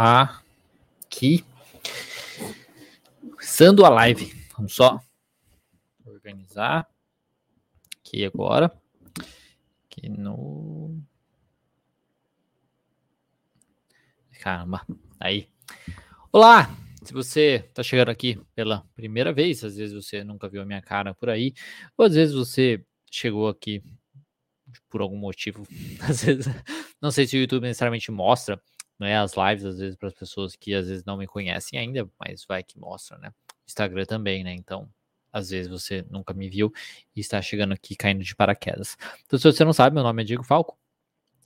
aqui. Começando a live. Vamos só organizar aqui agora. Aqui no. Caramba, aí. Olá! Se você está chegando aqui pela primeira vez, às vezes você nunca viu a minha cara por aí, ou às vezes você chegou aqui por algum motivo, às vezes, não sei se o YouTube necessariamente mostra né, as lives, às vezes, para as pessoas que às vezes não me conhecem ainda, mas vai que mostra, né? Instagram também, né? Então, às vezes você nunca me viu e está chegando aqui caindo de paraquedas. Então, se você não sabe, meu nome é Diego Falco,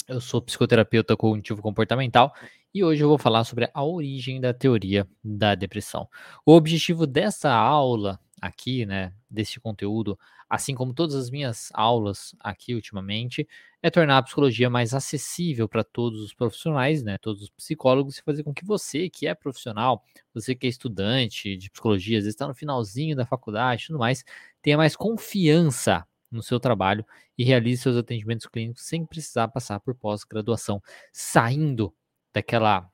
eu sou psicoterapeuta cognitivo comportamental e hoje eu vou falar sobre a origem da teoria da depressão. O objetivo dessa aula aqui, né, desse conteúdo, assim como todas as minhas aulas aqui ultimamente, é tornar a psicologia mais acessível para todos os profissionais, né, todos os psicólogos, e fazer com que você que é profissional, você que é estudante de psicologia, às vezes está no finalzinho da faculdade e tudo mais, tenha mais confiança no seu trabalho e realize seus atendimentos clínicos sem precisar passar por pós-graduação, saindo daquela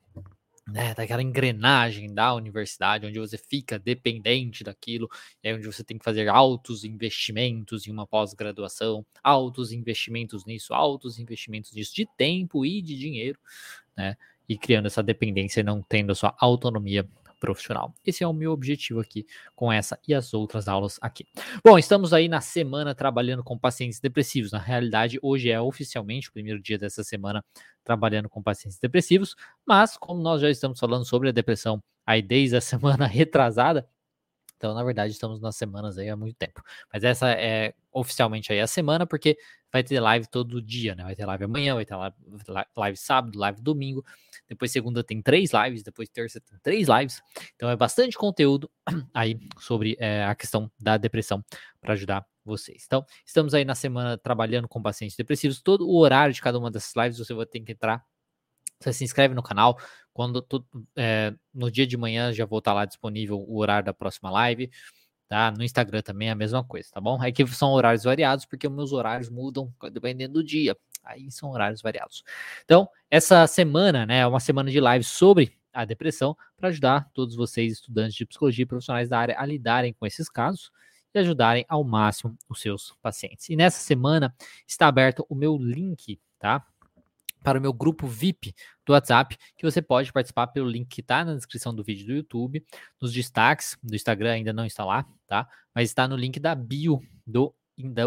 né, daquela engrenagem da universidade, onde você fica dependente daquilo, é onde você tem que fazer altos investimentos em uma pós-graduação, altos investimentos nisso, altos investimentos nisso, de tempo e de dinheiro, né, e criando essa dependência e não tendo a sua autonomia profissional. Esse é o meu objetivo aqui com essa e as outras aulas aqui. Bom, estamos aí na semana trabalhando com pacientes depressivos. Na realidade, hoje é oficialmente o primeiro dia dessa semana trabalhando com pacientes depressivos, mas como nós já estamos falando sobre a depressão aí desde a semana retrasada, então, na verdade, estamos nas semanas aí há muito tempo. Mas essa é oficialmente aí a semana, porque vai ter live todo dia, né? Vai ter live amanhã, vai ter live, sábado, live domingo. Depois segunda tem três lives, depois terça tem três lives. Então é bastante conteúdo aí sobre é, a questão da depressão para ajudar vocês. Então, estamos aí na semana trabalhando com pacientes depressivos. Todo o horário de cada uma dessas lives você vai ter que entrar você se inscreve no canal. Quando é, no dia de manhã já vou estar lá disponível o horário da próxima live. Tá? No Instagram também é a mesma coisa, tá bom? Aqui são horários variados, porque meus horários mudam dependendo do dia. Aí são horários variados. Então, essa semana, né, é uma semana de live sobre a depressão para ajudar todos vocês, estudantes de psicologia e profissionais da área, a lidarem com esses casos e ajudarem ao máximo os seus pacientes. E nessa semana está aberto o meu link, tá? Para o meu grupo VIP do WhatsApp, que você pode participar pelo link que está na descrição do vídeo do YouTube, nos destaques do Instagram ainda não está lá, tá? Mas está no link da bio do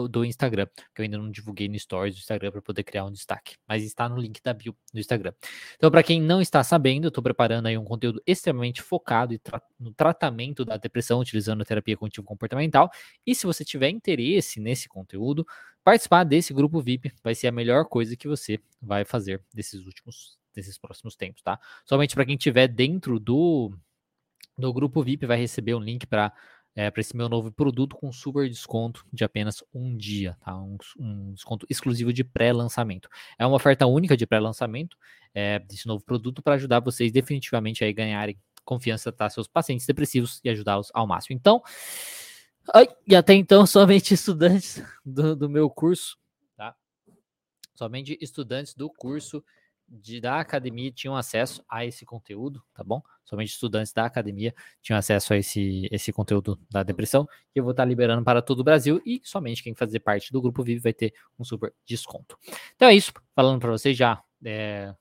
do Instagram, que eu ainda não divulguei no Stories do Instagram para poder criar um destaque, mas está no link da bio do Instagram. Então, para quem não está sabendo, eu estou preparando aí um conteúdo extremamente focado no tratamento da depressão utilizando terapia cognitivo comportamental. E se você tiver interesse nesse conteúdo, participar desse grupo VIP vai ser a melhor coisa que você vai fazer desses últimos, desses próximos tempos, tá? Somente para quem estiver dentro do do grupo VIP vai receber um link para é, para esse meu novo produto com super desconto de apenas um dia, tá? Um, um desconto exclusivo de pré-lançamento. É uma oferta única de pré-lançamento é, desse novo produto para ajudar vocês definitivamente a ganharem confiança, tá? Seus pacientes depressivos e ajudá-los ao máximo. Então, e até então, somente estudantes do, do meu curso, tá? Somente estudantes do curso de, da academia tinham acesso a esse conteúdo, tá bom? Somente estudantes da academia tinham acesso a esse, esse conteúdo da depressão, que eu vou estar liberando para todo o Brasil e somente quem fazer parte do grupo Vive vai ter um super desconto. Então é isso, falando para vocês já. É,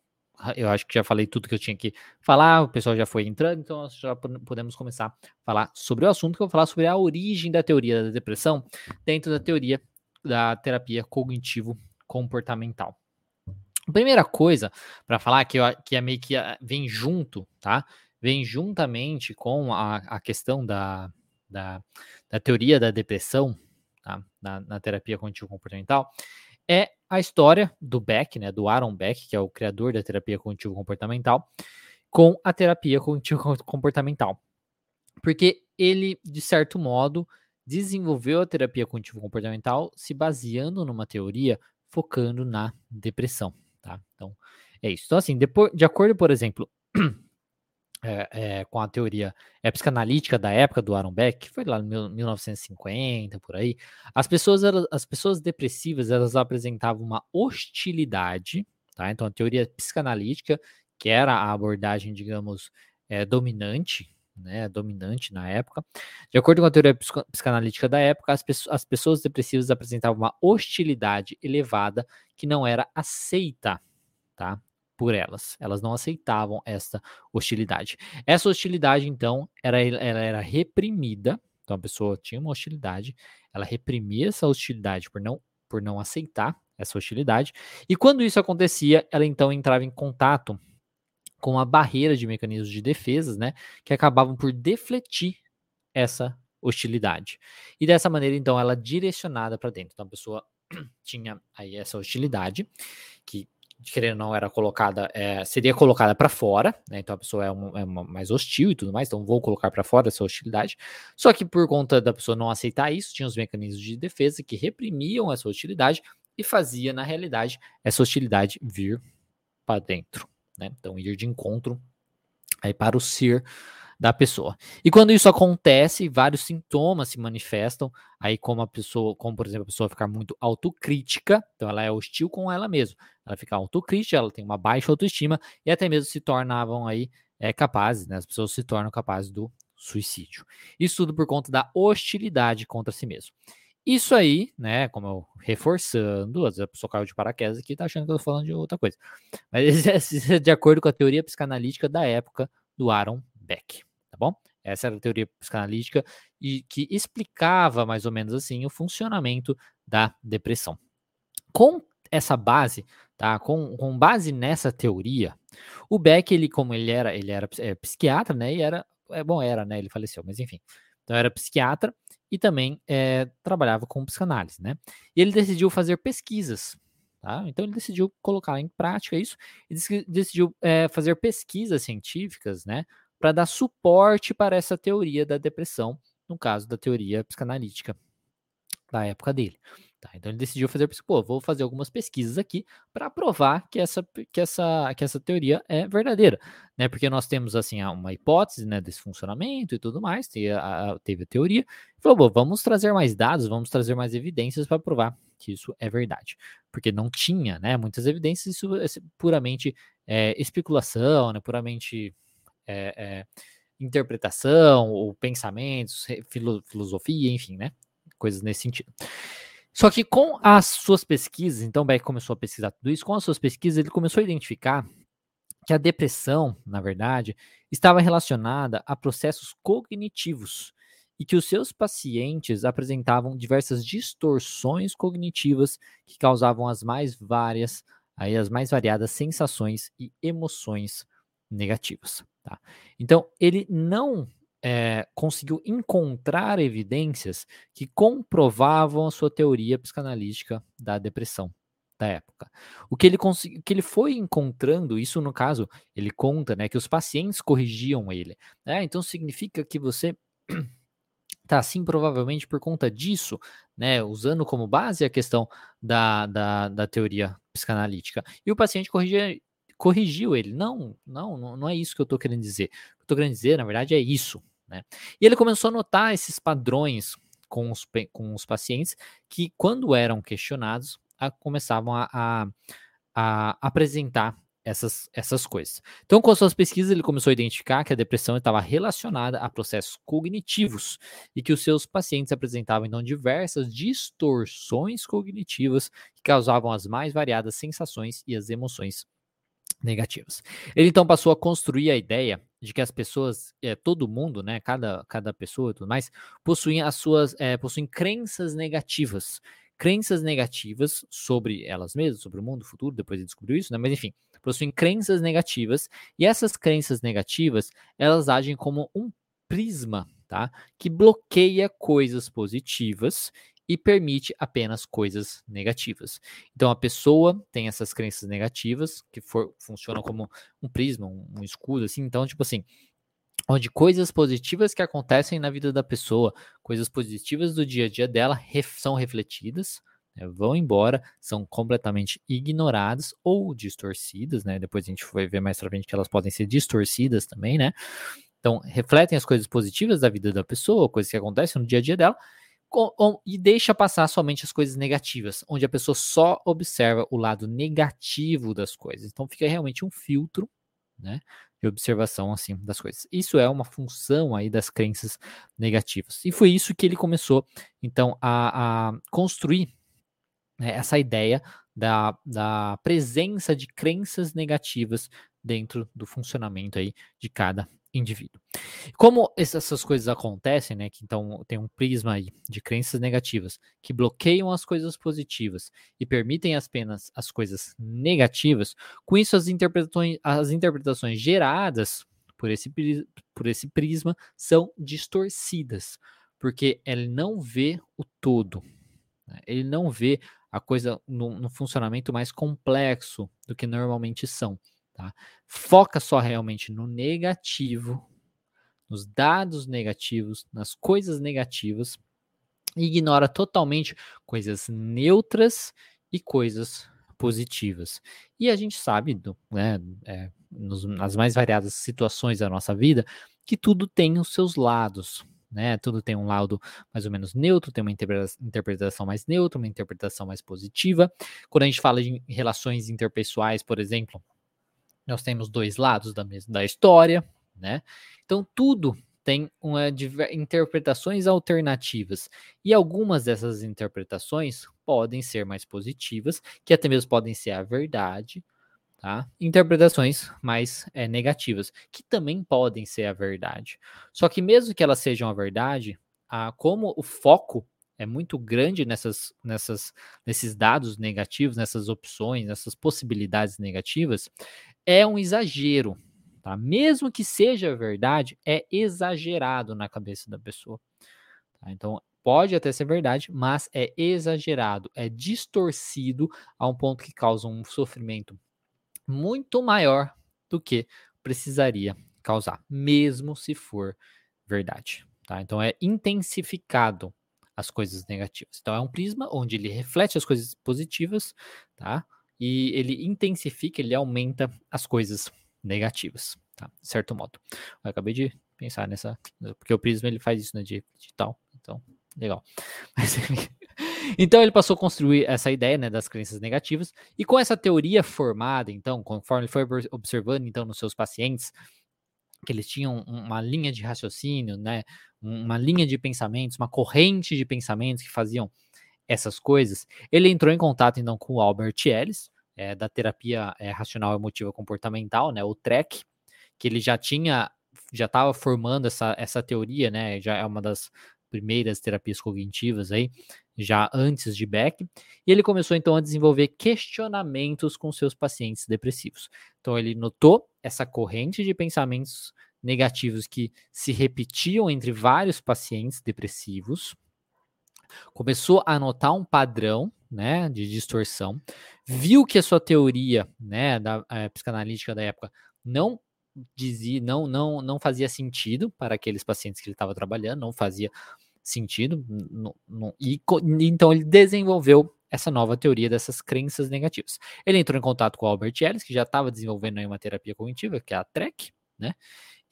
eu acho que já falei tudo que eu tinha que falar, o pessoal já foi entrando, então nós já podemos começar a falar sobre o assunto, que eu vou falar sobre a origem da teoria da depressão dentro da teoria da terapia cognitivo-comportamental. Primeira coisa para falar que, eu, que é meio que vem junto, tá? Vem juntamente com a, a questão da, da, da, teoria da depressão, tá? Na, na terapia cognitivo-comportamental, é a história do Beck, né? Do Aaron Beck, que é o criador da terapia cognitivo-comportamental, com a terapia cognitivo-comportamental. Porque ele, de certo modo, desenvolveu a terapia cognitivo-comportamental se baseando numa teoria focando na depressão tá? Então, é isso. Então, assim, depois, de acordo, por exemplo, é, é, com a teoria é, psicanalítica da época do Aaron Beck, que foi lá em 1950, por aí, as pessoas, elas, as pessoas depressivas, elas apresentavam uma hostilidade, tá? Então, a teoria psicanalítica que era a abordagem, digamos, é, dominante, né, dominante na época. De acordo com a teoria psicanalítica da época, as, pessoas, as pessoas depressivas apresentavam uma hostilidade elevada que não era aceita, tá? Por elas. Elas não aceitavam essa hostilidade. Essa hostilidade, então, era, ela era reprimida. Então, a pessoa tinha uma hostilidade, ela reprimia essa hostilidade por não, por não aceitar essa hostilidade. E quando isso acontecia, ela então entrava em contato com a barreira de mecanismos de defesas, né, que acabavam por defletir essa hostilidade. E dessa maneira, então, ela é direcionada para dentro. Então, a pessoa tinha aí essa hostilidade, que querendo ou não era colocada, é, seria colocada para fora, né? Então a pessoa é, uma, é uma mais hostil e tudo mais, então vou colocar para fora essa hostilidade. Só que por conta da pessoa não aceitar isso, tinha os mecanismos de defesa que reprimiam essa hostilidade e fazia, na realidade, essa hostilidade vir para dentro né? Então, ir de encontro aí para o ser da pessoa. E quando isso acontece, vários sintomas se manifestam, aí como a pessoa, como por exemplo, a pessoa ficar muito autocrítica, então ela é hostil com ela mesma. Ela fica autocrítica, ela tem uma baixa autoestima e até mesmo se tornavam aí é, capazes, né? As pessoas se tornam capazes do suicídio. Isso tudo por conta da hostilidade contra si mesmo. Isso aí, né, como eu reforçando, às vezes a pessoa caiu de paraquedas aqui tá achando que eu tô falando de outra coisa. Mas isso é de acordo com a teoria psicanalítica da época do Aaron Beck, tá bom? Essa era a teoria psicanalítica e que explicava mais ou menos assim o funcionamento da depressão. Com essa base, tá? Com, com base nessa teoria, o Beck, ele como ele era, ele era é, psiquiatra, né? E era, é bom, era, né? Ele faleceu, mas enfim. Então era psiquiatra e também é, trabalhava com psicanálise, né? E ele decidiu fazer pesquisas, tá? Então ele decidiu colocar em prática isso e decidiu é, fazer pesquisas científicas, né? Para dar suporte para essa teoria da depressão, no caso da teoria psicanalítica da época dele. Tá, então ele decidiu fazer, pô, vou fazer algumas pesquisas aqui para provar que essa, que, essa, que essa teoria é verdadeira, né? Porque nós temos assim uma hipótese, né, desse funcionamento e tudo mais, teve a, teve a teoria, falou, bom, vamos trazer mais dados, vamos trazer mais evidências para provar que isso é verdade, porque não tinha, né, muitas evidências, isso é puramente é, especulação, né, puramente é, é, interpretação ou pensamentos, filo, filosofia, enfim, né, coisas nesse sentido. Só que com as suas pesquisas, então Beck começou a pesquisar tudo isso, com as suas pesquisas ele começou a identificar que a depressão, na verdade, estava relacionada a processos cognitivos e que os seus pacientes apresentavam diversas distorções cognitivas que causavam as mais várias, aí as mais variadas sensações e emoções negativas. Tá? Então, ele não é, conseguiu encontrar evidências que comprovavam a sua teoria psicanalítica da depressão da época. O que ele consegui, que ele foi encontrando, isso no caso, ele conta, né, que os pacientes corrigiam ele. Né? Então significa que você tá assim provavelmente por conta disso, né, usando como base a questão da, da, da teoria psicanalítica. E o paciente corrigia, corrigiu ele. Não, não, não é isso que eu estou querendo dizer. O que eu estou querendo dizer, na verdade, é isso. Né? E ele começou a notar esses padrões com os, com os pacientes que, quando eram questionados, a, começavam a, a, a, apresentar essas, essas coisas. Então, com suas pesquisas, ele começou a identificar que a depressão estava relacionada a processos cognitivos e que os seus pacientes apresentavam, então, diversas distorções cognitivas que causavam as mais variadas sensações e as emoções negativas. Ele então passou a construir a ideia de que as pessoas, é, todo mundo, né, cada, cada pessoa e tudo mais, possuem as suas, é, possuem crenças negativas, crenças negativas sobre elas mesmas, sobre o mundo futuro, depois ele descobriu isso, né, mas enfim, possuem crenças negativas, e essas crenças negativas, elas agem como um prisma, tá, que bloqueia coisas positivas e permite apenas coisas negativas. Então a pessoa tem essas crenças negativas que for, funcionam como um prisma, um, um escudo, assim. Então, tipo assim, onde coisas positivas que acontecem na vida da pessoa, coisas positivas do dia a dia dela ref, são refletidas, né, vão embora, são completamente ignoradas ou distorcidas, né? Depois a gente vai ver mais pra frente que elas podem ser distorcidas também, né? Então, refletem as coisas positivas da vida da pessoa, coisas que acontecem no dia a dia dela, e deixa passar somente as coisas negativas, onde a pessoa só observa o lado negativo das coisas. Então fica realmente um filtro, né? De observação assim das coisas. Isso é uma função aí das crenças negativas. E foi isso que ele começou, então, a, a construir né, essa ideia da, da presença de crenças negativas dentro do funcionamento aí de cada indivíduo. Como essas coisas acontecem, né? Que então tem um prisma aí de crenças negativas que bloqueiam as coisas positivas e permitem apenas as coisas negativas. Com isso, as interpretações, as interpretações geradas por esse, por esse prisma são distorcidas, porque ele não vê o todo, né? ele não vê a coisa no, no funcionamento mais complexo do que normalmente são. Tá? Foca só realmente no negativo, nos dados negativos, nas coisas negativas, ignora totalmente coisas neutras e coisas positivas. E a gente sabe, do, né, é, nos, nas mais variadas situações da nossa vida, que tudo tem os seus lados. Né? Tudo tem um lado mais ou menos neutro, tem uma interpretação mais neutra, uma interpretação mais positiva. Quando a gente fala de relações interpessoais, por exemplo, nós temos dois lados da, da história, né? Então tudo tem uma, interpretações alternativas e algumas dessas interpretações podem ser mais positivas, que até mesmo podem ser a verdade, tá? Interpretações mais é, negativas, que também podem ser a verdade. Só que mesmo que elas sejam a verdade, a, como o foco é muito grande nessas, nessas, nesses dados negativos, nessas opções, nessas possibilidades negativas, é um exagero, tá? Mesmo que seja verdade, é exagerado na cabeça da pessoa. Tá? Então, pode até ser verdade, mas é exagerado, é distorcido a um ponto que causa um sofrimento muito maior do que precisaria causar, mesmo se for verdade. Tá? Então, é intensificado as coisas negativas. Então, é um prisma onde ele reflete as coisas positivas, tá? E ele intensifica, ele aumenta as coisas negativas, tá? De certo modo. Eu acabei de pensar nessa, porque o Prisma ele faz isso, né, de digital, então, legal. Mas, então ele passou a construir essa ideia, né, das crenças negativas, e com essa teoria formada, então, conforme ele foi observando, então, nos seus pacientes, que eles tinham uma linha de raciocínio, né, uma linha de pensamentos, uma corrente de pensamentos que faziam essas coisas, ele entrou em contato então com o Albert Ellis, é, da terapia é, racional emotiva comportamental, né, o TREC, que ele já tinha, já estava formando essa, essa teoria, né, já é uma das primeiras terapias cognitivas aí, já antes de Beck, e ele começou então a desenvolver questionamentos com seus pacientes depressivos. Então ele notou essa corrente de pensamentos negativos que se repetiam entre vários pacientes depressivos, começou a notar um padrão né, de distorção, viu que a sua teoria, né, da é, psicanalítica da época não dizia, não, não, não fazia sentido para aqueles pacientes que ele estava trabalhando, não fazia sentido, não, não, e então ele desenvolveu essa nova teoria dessas crenças negativas. Ele entrou em contato com o Albert Ellis, que já estava desenvolvendo aí uma terapia cognitiva, que é a TREC, né?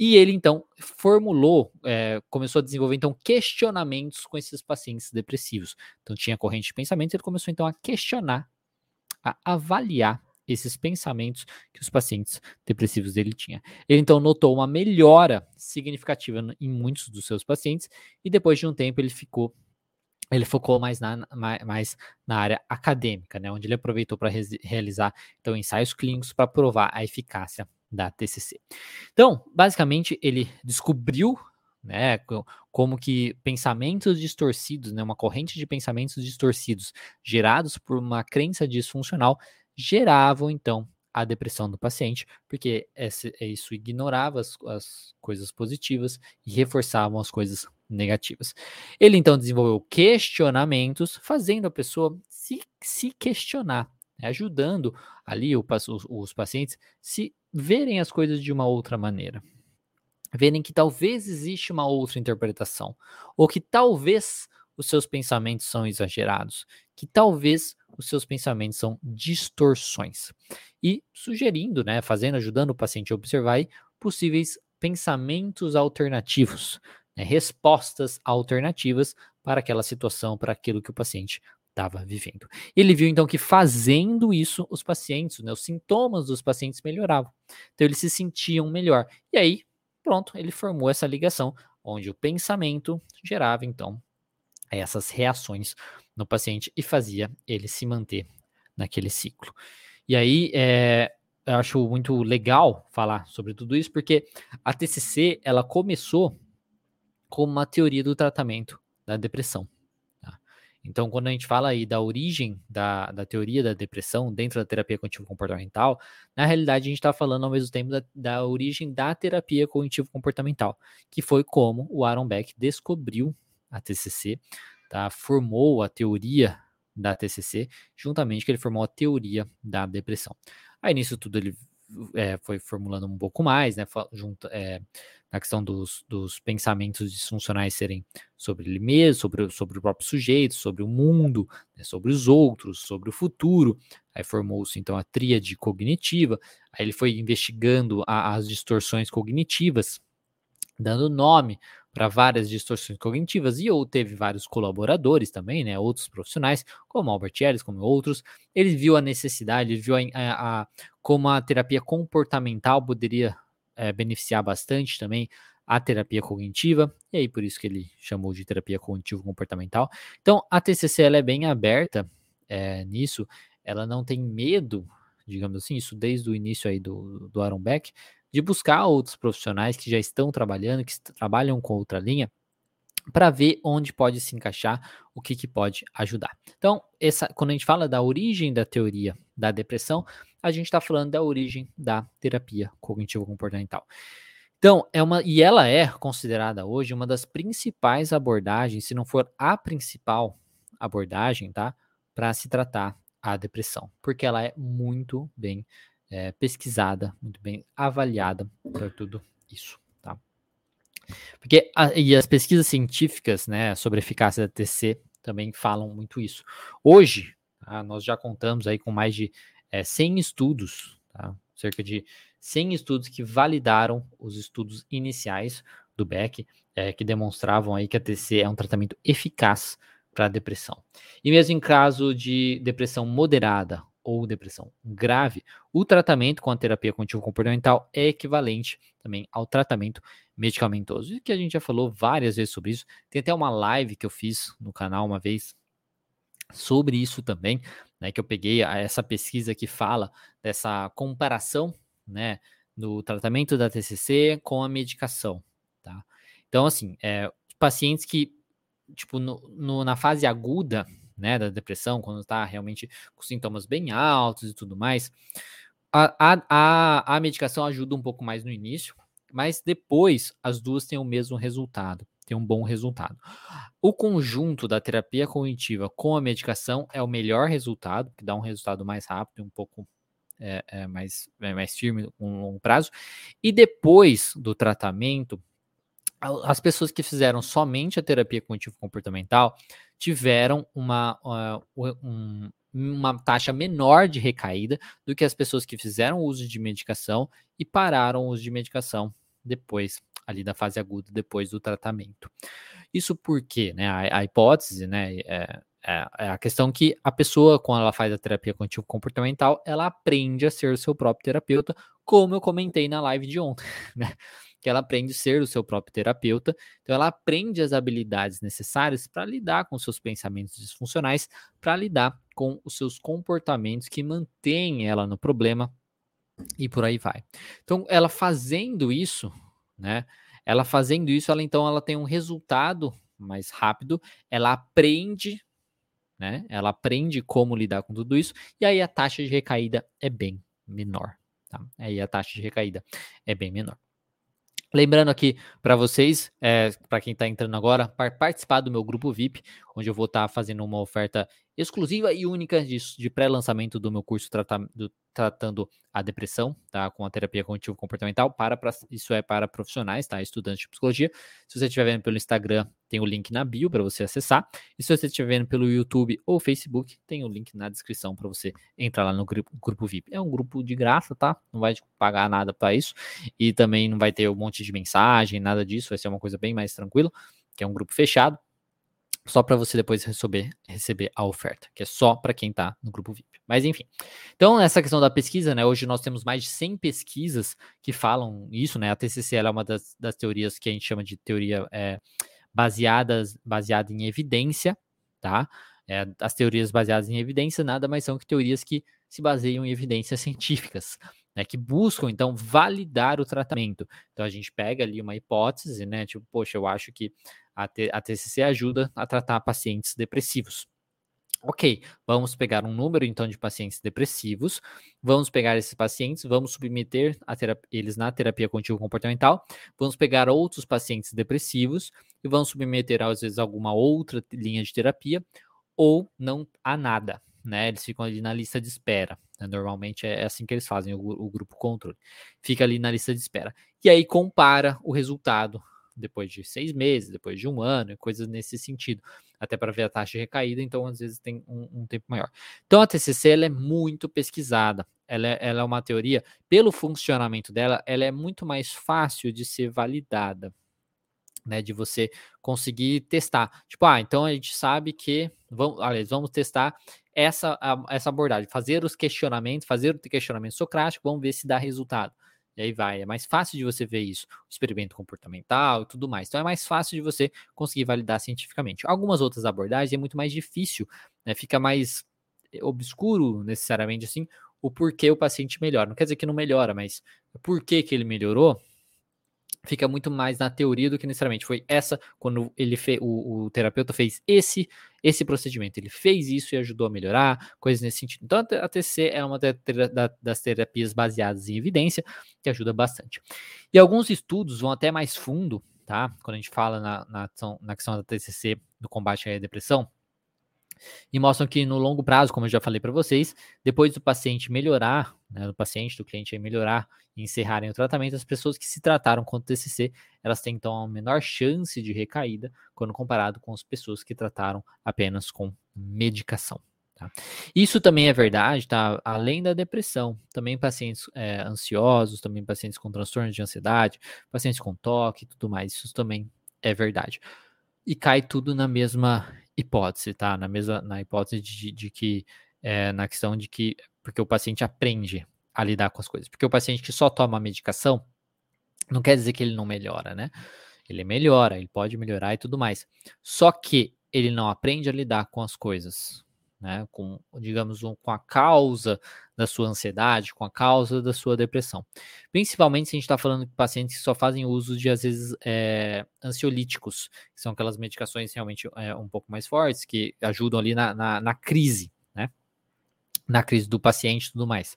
E ele então formulou, é, começou a desenvolver então questionamentos com esses pacientes depressivos. Então tinha corrente de pensamento, ele começou então a questionar, a avaliar esses pensamentos que os pacientes depressivos dele tinham. Ele então notou uma melhora significativa em muitos dos seus pacientes e depois de um tempo ele ficou ele focou mais na, mais na área acadêmica, né, onde ele aproveitou para realizar então ensaios clínicos para provar a eficácia da TCC. Então, basicamente, ele descobriu né, como que pensamentos distorcidos, né, uma corrente de pensamentos distorcidos gerados por uma crença disfuncional geravam então a depressão do paciente, porque esse, isso ignorava as, as coisas positivas e reforçavam as coisas negativas. Ele então desenvolveu questionamentos, fazendo a pessoa se, se questionar, né, ajudando ali o, os, os pacientes se verem as coisas de uma outra maneira. Verem que talvez existe uma outra interpretação, ou que talvez os seus pensamentos são exagerados, que talvez os seus pensamentos são distorções. E sugerindo, né, fazendo, ajudando o paciente a observar possíveis pensamentos alternativos, né, respostas alternativas para aquela situação, para aquilo que o paciente estava vivendo. Ele viu então que fazendo isso, os pacientes, né, os sintomas dos pacientes melhoravam. Então eles se sentiam melhor. E aí, pronto, ele formou essa ligação, onde o pensamento gerava então essas reações no paciente e fazia ele se manter naquele ciclo. E aí, é, eu acho muito legal falar sobre tudo isso, porque a TCC ela começou como uma teoria do tratamento da depressão. Então, quando a gente fala aí da origem da, da teoria da depressão dentro da terapia cognitivo-comportamental, na realidade a gente está falando ao mesmo tempo da, da origem da terapia cognitivo-comportamental, que foi como o Aaron Beck descobriu a TCC, tá? formou a teoria da TCC, juntamente que ele formou a teoria da depressão. Aí nisso tudo ele é, foi formulando um pouco mais, né? Junto, é, na questão dos, dos, pensamentos disfuncionais serem sobre ele mesmo, sobre, sobre o próprio sujeito, sobre o mundo, né, sobre os outros, sobre o futuro. Aí formou-se então a tríade cognitiva. Aí ele foi investigando a, as distorções cognitivas, dando nome para várias distorções cognitivas e ou teve vários colaboradores também, né, outros profissionais, como Albert Ellis, como outros. Ele viu a necessidade, ele viu a, a, a como a terapia comportamental poderia é, beneficiar bastante também a terapia cognitiva, e aí por isso que ele chamou de terapia cognitivo-comportamental. Então, a TCC ela é bem aberta é, nisso, ela não tem medo, digamos assim, isso desde o início aí do, do Aaron Beck, de buscar outros profissionais que já estão trabalhando, que trabalham com outra linha, para ver onde pode se encaixar, o que, que pode ajudar. Então, essa, quando a gente fala da origem da teoria da depressão, a gente está falando da origem da terapia cognitivo-comportamental. Então, é uma e ela é considerada hoje uma das principais abordagens, se não for a principal abordagem, tá, para se tratar a depressão, porque ela é muito bem é, pesquisada, muito bem avaliada para tudo isso, tá? Porque a, e as pesquisas científicas, né, sobre a eficácia da TC também falam muito isso. Hoje, tá, nós já contamos aí com mais de é, 100 estudos, tá? cerca de 100 estudos que validaram os estudos iniciais do Beck, é, que demonstravam aí que a TC é um tratamento eficaz para depressão. E mesmo em caso de depressão moderada ou depressão grave, o tratamento com a terapia cognitivo-comportamental é equivalente também ao tratamento medicamentoso. E que a gente já falou várias vezes sobre isso. Tem até uma live que eu fiz no canal uma vez sobre isso também, né, que eu peguei essa pesquisa que fala dessa comparação, né, no tratamento da TCC com a medicação, tá? Então, assim, é, pacientes que, tipo, no, no, na fase aguda né, da depressão, quando está realmente com sintomas bem altos e tudo mais, a, a, a, medicação ajuda um pouco mais no início, mas depois as duas têm o mesmo resultado, têm um bom resultado. O conjunto da terapia cognitiva com a medicação é o melhor resultado, que dá um resultado mais rápido, um pouco é, é mais, é mais firme, um longo prazo. E depois do tratamento, as pessoas que fizeram somente a terapia cognitivo comportamental tiveram uma, uma taxa menor de recaída do que as pessoas que fizeram uso de medicação e pararam o uso de medicação depois ali da fase aguda, depois do tratamento. Isso porque, né, a, a hipótese, né, é, é, é, a questão que a pessoa, quando ela faz a terapia cognitivo comportamental, ela aprende a ser o seu próprio terapeuta, como eu comentei na live de ontem, né? Que ela aprende a ser o seu próprio terapeuta. Então, ela aprende as habilidades necessárias para lidar com seus pensamentos disfuncionais, para lidar com os seus comportamentos que mantêm ela no problema e por aí vai. Então, ela fazendo isso, né? Ela fazendo isso, ela então ela tem um resultado mais rápido, ela aprende, né? Ela aprende como lidar com tudo isso e aí a taxa de recaída é bem menor, tá? Aí a taxa de recaída é bem menor. Lembrando aqui para vocês, é, para quem está entrando agora, para participar do meu grupo VIP, onde eu vou estar tá fazendo uma oferta exclusiva e única de, de pré-lançamento do meu curso trata, do, tratando a depressão, tá? Com a terapia cognitivo comportamental, para, para isso é para profissionais, tá? Estudantes de psicologia. Se você estiver vendo pelo Instagram, tem o link na bio para você acessar. E se você estiver vendo pelo YouTube ou Facebook, tem o link na descrição para você entrar lá no grupo, grupo VIP. É um grupo de graça, tá? Não vai pagar nada para isso. E também não vai ter um monte de mensagem, nada disso. Vai ser uma coisa bem mais tranquila, que é um grupo fechado. Só para você depois receber, receber a oferta, que é só para quem está no grupo VIP. Mas enfim. Então, nessa questão da pesquisa, né, hoje nós temos mais de 100 pesquisas que falam isso, né? A TCC é uma das, das teorias que a gente chama de teoria é, baseadas, baseada em evidência, tá? É, as teorias baseadas em evidência nada mais são que teorias que se baseiam em evidências científicas, né, que buscam então validar o tratamento. Então a gente pega ali uma hipótese, né, tipo, poxa, eu acho que a, a TCC ajuda a tratar pacientes depressivos. Ok, vamos pegar um número então de pacientes depressivos, vamos pegar esses pacientes, vamos submeter eles na terapia contínua comportamental, vamos pegar outros pacientes depressivos e vamos submeter às vezes alguma outra linha de terapia ou não há nada, né? Eles ficam ali na lista de espera. Né? Normalmente é assim que eles fazem o, o grupo controle, fica ali na lista de espera e aí compara o resultado depois de seis meses, depois de um ano, coisas nesse sentido, até para ver a taxa de recaída, então às vezes tem um, um tempo maior. Então a TCC ela é muito pesquisada, ela é, ela é uma teoria, pelo funcionamento dela, ela é muito mais fácil de ser validada, né, de você conseguir testar. Tipo, ah, então a gente sabe que vamos, aliás, vamos testar essa, essa abordagem, fazer os questionamentos, fazer o questionamento socrático, vamos ver se dá resultado. E aí vai, é mais fácil de você ver isso, experimento comportamental e tudo mais. Então é mais fácil de você conseguir validar cientificamente. Algumas outras abordagens é muito mais difícil, né? Fica mais obscuro necessariamente assim o porquê o paciente melhora. Não quer dizer que não melhora, mas por que ele melhorou fica muito mais na teoria do que necessariamente. Foi essa quando ele fez o, o, terapeuta fez esse esse procedimento. Ele fez isso e ajudou a melhorar coisas nesse sentido. Então a TC é uma das terapias baseadas em evidência que ajuda bastante. E alguns estudos vão até mais fundo tá? Quando a gente fala na, na, na questão da TCC do combate à depressão e mostram que no longo prazo, como eu já falei para vocês, depois do paciente melhorar, né, do paciente, do cliente melhorar e encerrarem o tratamento, as pessoas que se trataram com TCC, elas têm então a menor chance de recaída quando comparado com as pessoas que trataram apenas com medicação. Tá? Isso também é verdade, tá? Além da depressão, também pacientes é, ansiosos, também pacientes com transtornos de ansiedade, pacientes com toque e tudo mais, isso também é verdade. E cai tudo na mesma hipótese, tá? Na mesma na hipótese de, de que é, na questão de que porque o paciente aprende a lidar com as coisas. Porque o paciente que só toma a medicação não quer dizer que ele não melhora, né? Ele melhora, ele pode melhorar e tudo mais. Só que ele não aprende a lidar com as coisas né, com, digamos, um, com a causa da sua ansiedade, com a causa da sua depressão. Principalmente se a gente está falando de pacientes que só fazem uso de, às vezes, é, ansiolíticos, que são aquelas medicações realmente é, um pouco mais fortes, que ajudam ali na, na, na crise, né? Na crise do paciente e tudo mais.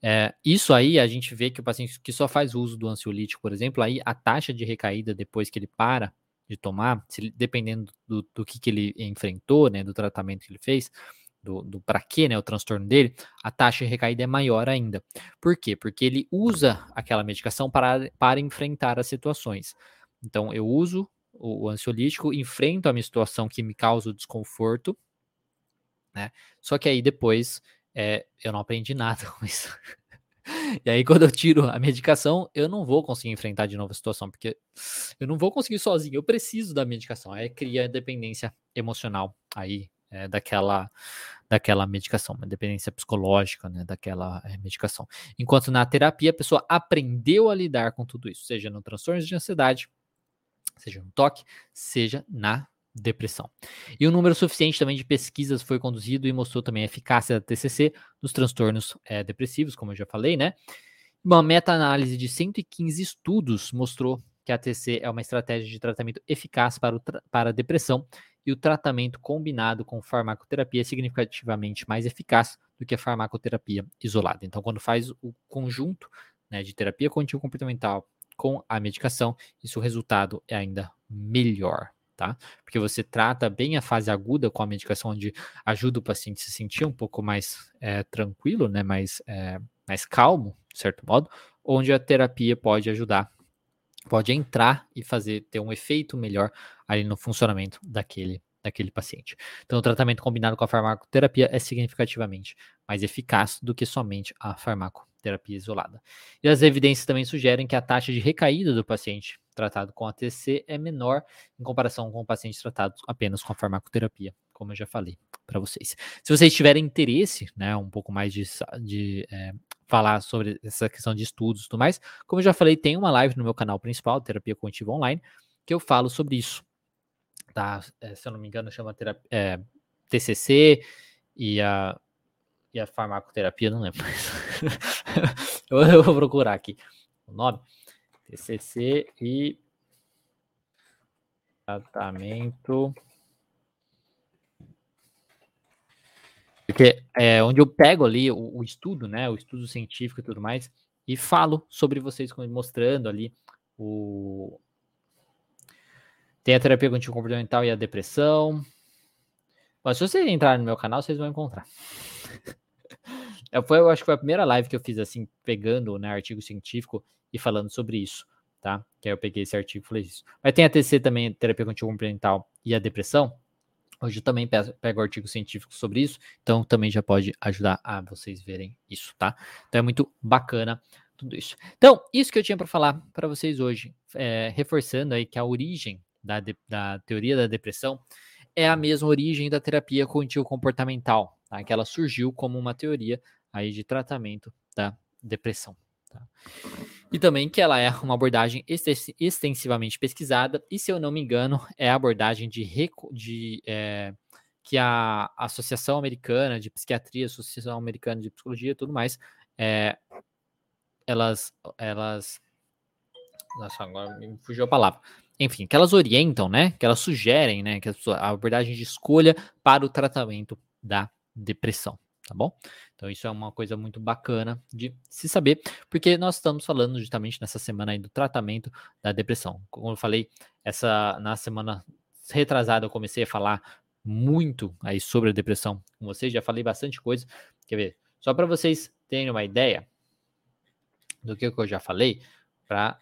É, isso aí a gente vê que o paciente que só faz uso do ansiolítico, por exemplo, aí a taxa de recaída depois que ele para de tomar, se, dependendo do, do que, que ele enfrentou, né, do tratamento que ele fez, do, do para quê, né, o transtorno dele, a taxa de recaída é maior ainda. Por quê? Porque ele usa aquela medicação para, para enfrentar as situações. Então, eu uso o, o ansiolítico, enfrento a minha situação que me causa o desconforto, né? Só que aí depois é, eu não aprendi nada com isso. E aí, quando eu tiro a medicação, eu não vou conseguir enfrentar de novo a situação, porque eu não vou conseguir sozinho, eu preciso da medicação. Aí cria dependência emocional aí é, daquela, daquela medicação, uma dependência psicológica né, daquela é, medicação. Enquanto na terapia a pessoa aprendeu a lidar com tudo isso, seja no transtorno de ansiedade, seja no toque, seja na depressão. E um número suficiente também de pesquisas foi conduzido e mostrou também a eficácia da TCC nos transtornos é, depressivos, como eu já falei, né? Uma meta-análise de 115 estudos mostrou que a TC é uma estratégia de tratamento eficaz para, para a depressão e o tratamento combinado com farmacoterapia é significativamente mais eficaz do que a farmacoterapia isolada. Então, quando faz o conjunto né, de terapia contínua comportamental com a medicação, isso o resultado é ainda melhor tá? Porque você trata bem a fase aguda com a medicação, onde ajuda o paciente a se sentir um pouco mais é, tranquilo, né? Mais, é, mais calmo, de certo modo, onde a terapia pode ajudar, pode entrar e fazer ter um efeito melhor ali no funcionamento daquele daquele paciente. Então, o tratamento combinado com a farmacoterapia é significativamente mais eficaz do que somente a farmacoterapia isolada. E as evidências também sugerem que a taxa de recaída do paciente tratado com ATC é menor em comparação com o paciente tratado apenas com a farmacoterapia, como eu já falei para vocês. Se vocês tiverem interesse, né, um pouco mais de, de é, falar sobre essa questão de estudos e tudo mais, como eu já falei, tem uma live no meu canal principal, Terapia Cognitiva Online, que eu falo sobre isso. Tá? É, se eu não me engano, chama terapia, é, TCC e a, e a farmacoterapia, não lembro. eu, eu vou procurar aqui o nome. TCC e tratamento. Porque é onde eu pego ali o, o, estudo, né, o estudo científico e tudo mais, e falo sobre vocês, mostrando ali o. Tem a terapia cognitivo comportamental e a depressão. Mas se vocês entrarem no meu canal, vocês vão encontrar. Eu, foi, eu acho que foi a primeira live que eu fiz assim, pegando né, artigo científico e falando sobre isso, tá? Que aí eu peguei esse artigo e falei isso. Mas tem a TC também, terapia cognitivo comportamental e a depressão. Hoje eu também pego artigo científico sobre isso, então também já pode ajudar a vocês verem isso, tá? Então é muito bacana tudo isso. Então, isso que eu tinha para falar para vocês hoje, é, reforçando aí que a origem da, de, da teoria da depressão é a mesma origem da terapia cognitivo-comportamental, tá? que ela surgiu como uma teoria aí de tratamento da depressão. Tá? E também que ela é uma abordagem extensivamente pesquisada, e se eu não me engano, é a abordagem de, de é, que a Associação Americana de Psiquiatria, Associação Americana de Psicologia e tudo mais, é, elas, elas, nossa, agora me fugiu a palavra. Enfim, que elas orientam, né? Que elas sugerem, né? Que a abordagem de escolha para o tratamento da depressão tá bom? Então isso é uma coisa muito bacana de se saber, porque nós estamos falando justamente nessa semana aí do tratamento da depressão. Como eu falei, essa na semana retrasada eu comecei a falar muito aí sobre a depressão com vocês, já falei bastante coisa. Quer ver? Só para vocês terem uma ideia do que eu já falei, para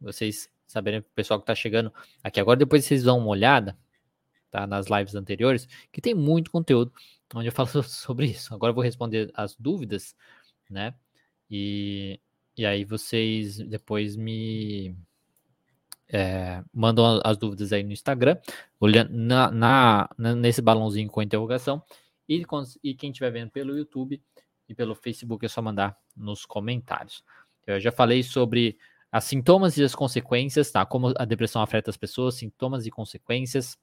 vocês saberem, o pessoal que está chegando aqui agora, depois vocês dão uma olhada, tá, nas lives anteriores, que tem muito conteúdo onde eu falo sobre isso. Agora eu vou responder as dúvidas, né? E, e aí vocês depois me é, mandam as dúvidas aí no Instagram, olhando na, na, nesse balãozinho com interrogação. E, e quem estiver vendo pelo YouTube e pelo Facebook é só mandar nos comentários. Eu já falei sobre as sintomas e as consequências, tá? Como a depressão afeta as pessoas, sintomas e consequências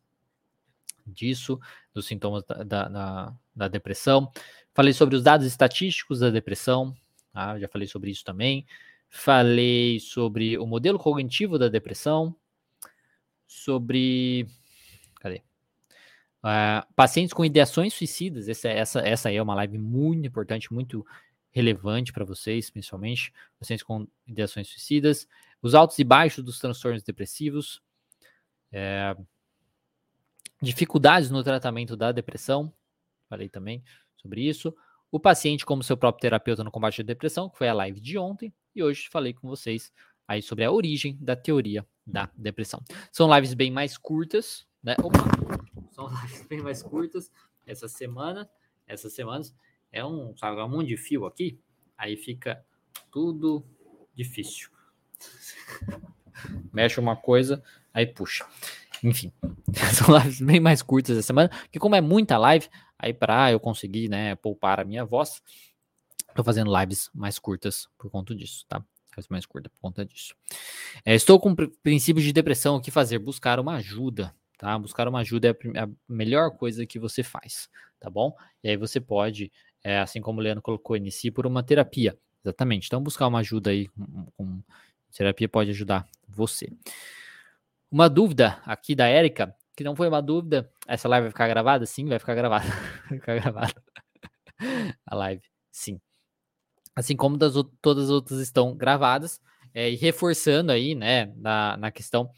disso, dos sintomas da, da, da, da depressão. Falei sobre os dados estatísticos da depressão, tá? já falei sobre isso também. Falei sobre o modelo cognitivo da depressão, sobre. Cadê? Uh, pacientes com ideações suicidas. Essa, essa, essa aí é uma live muito importante, muito relevante para vocês, principalmente. Pacientes com ideações suicidas. Os altos e baixos dos transtornos depressivos. É, Dificuldades no tratamento da depressão, falei também sobre isso. O paciente como seu próprio terapeuta no combate à depressão, que foi a live de ontem, e hoje falei com vocês aí sobre a origem da teoria da depressão. São lives bem mais curtas, né? Opa! São lives bem mais curtas essa semana, essas semanas. É um, sabe, um monte de fio aqui, aí fica tudo difícil. Mexe uma coisa, aí puxa. Enfim, são lives bem mais curtas essa semana, que como é muita live, aí para eu conseguir, né, poupar a minha voz, tô fazendo lives mais curtas por conta disso, tá? Lives mais curta por conta disso. É, estou com princípios de depressão, o que fazer? Buscar uma ajuda, tá? Buscar uma ajuda é a melhor coisa que você faz, tá bom? E aí você pode, é, assim como o Leandro colocou, inicie por uma terapia, exatamente. Então buscar uma ajuda aí com, com terapia pode ajudar você. Uma dúvida aqui da Érica, que não foi uma dúvida. Essa live vai ficar gravada? Sim, vai ficar gravada. vai ficar gravada. A live, sim. Assim como das, todas as outras estão gravadas. É, e reforçando aí, né, na, na questão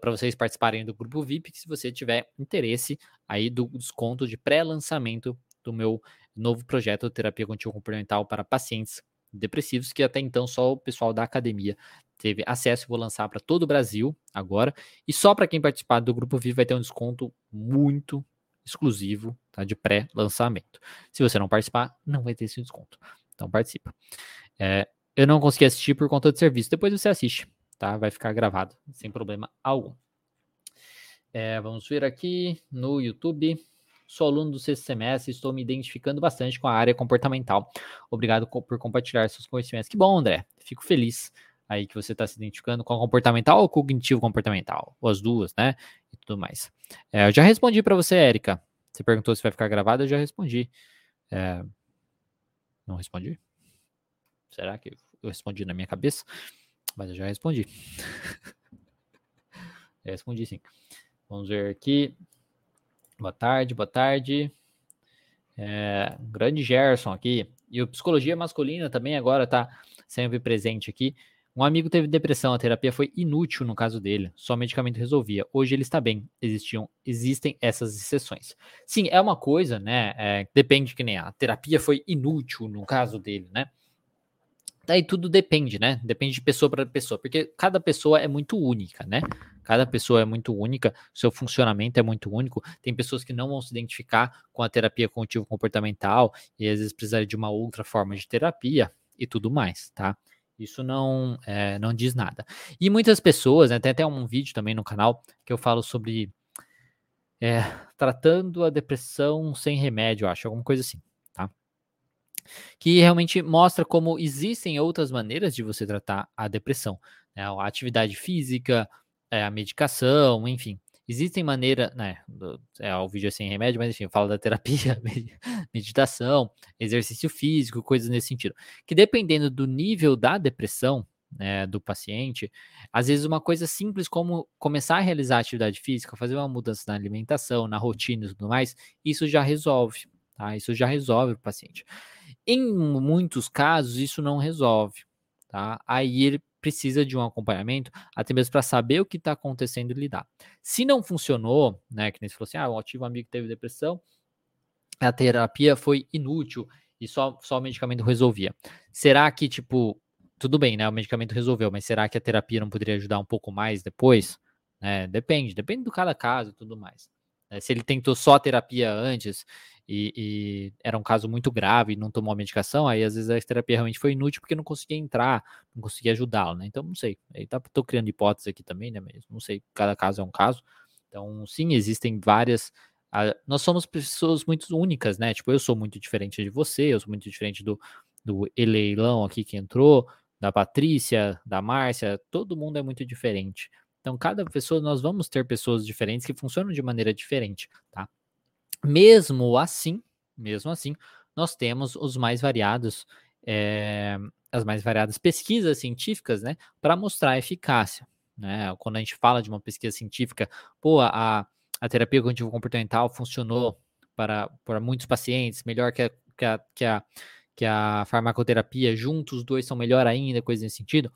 para vocês participarem do grupo VIP, que se você tiver interesse aí do desconto de pré-lançamento do meu novo projeto Terapia Contínua Complementar para pacientes depressivos, que até então só o pessoal da academia teve acesso, vou lançar para todo o Brasil agora. E só para quem participar do Grupo Vivo vai ter um desconto muito exclusivo tá, de pré-lançamento. Se você não participar, não vai ter esse desconto. Então participa. É, eu não consegui assistir por conta de serviço. Depois você assiste, tá? Vai ficar gravado, sem problema algum. É, vamos ver aqui no YouTube. Sou aluno do sexto semestre estou me identificando bastante com a área comportamental. Obrigado por compartilhar seus conhecimentos. Que bom, André. Fico feliz aí que você está se identificando com a comportamental ou cognitivo comportamental, ou as duas, né? E tudo mais. É, eu já respondi para você, Érica. Você perguntou se vai ficar gravado, eu já respondi. É, não respondi? Será que eu respondi na minha cabeça? Mas eu já respondi. respondi sim. Vamos ver aqui. Boa tarde, boa tarde. É, grande Gerson aqui. E o Psicologia Masculina também agora está sempre presente aqui. Um amigo teve depressão, a terapia foi inútil no caso dele, só medicamento resolvia. Hoje ele está bem, existiam, existem essas exceções. Sim, é uma coisa, né? É, depende que nem a terapia foi inútil no caso dele, né? Daí tudo depende, né? Depende de pessoa para pessoa, porque cada pessoa é muito única, né? Cada pessoa é muito única, seu funcionamento é muito único. Tem pessoas que não vão se identificar com a terapia cognitivo comportamental e às vezes precisarem de uma outra forma de terapia e tudo mais, tá? Isso não, é, não diz nada. E muitas pessoas, né, tem até um vídeo também no canal que eu falo sobre é, tratando a depressão sem remédio, acho, alguma coisa assim, tá? Que realmente mostra como existem outras maneiras de você tratar a depressão. Né? A atividade física, é, a medicação, enfim. Existem maneiras, né? É o vídeo é sem remédio, mas enfim, fala da terapia, meditação, exercício físico, coisas nesse sentido. Que dependendo do nível da depressão, né, do paciente, às vezes uma coisa simples como começar a realizar atividade física, fazer uma mudança na alimentação, na rotina e tudo mais, isso já resolve, tá? Isso já resolve o paciente. Em muitos casos, isso não resolve, tá? Aí ele precisa de um acompanhamento, até mesmo para saber o que está acontecendo e lidar. Se não funcionou, né, que nem você falou assim, ah, um amigo que teve depressão, a terapia foi inútil e só, só o medicamento resolvia. Será que, tipo, tudo bem, né, o medicamento resolveu, mas será que a terapia não poderia ajudar um pouco mais depois? É, depende, depende do cada caso e tudo mais. É, se ele tentou só a terapia antes e, e, era um caso muito grave não tomou a medicação, aí às vezes a terapia realmente foi inútil porque não conseguia entrar, não conseguia ajudá-lo, né? Então, não sei. Aí tá, criando hipótese aqui também, né? Mas não sei, cada caso é um caso. Então, sim, existem várias. Uh, nós somos pessoas muito únicas, né? Tipo, eu sou muito diferente de você, eu sou muito diferente do, do Eleilão aqui que entrou, da Patrícia, da Márcia, todo mundo é muito diferente. Então, cada pessoa, nós vamos ter pessoas diferentes que funcionam de maneira diferente, tá? Mesmo assim, mesmo assim, nós temos os mais variados, é, as mais variadas pesquisas científicas, né, para mostrar a eficácia, né? Quando a gente fala de uma pesquisa científica, pô, a, a terapia cognitivo comportamental funcionou para, para muitos pacientes, melhor que a, que a, que a, que a farmacoterapia, juntos os dois são melhor ainda, coisa nesse sentido,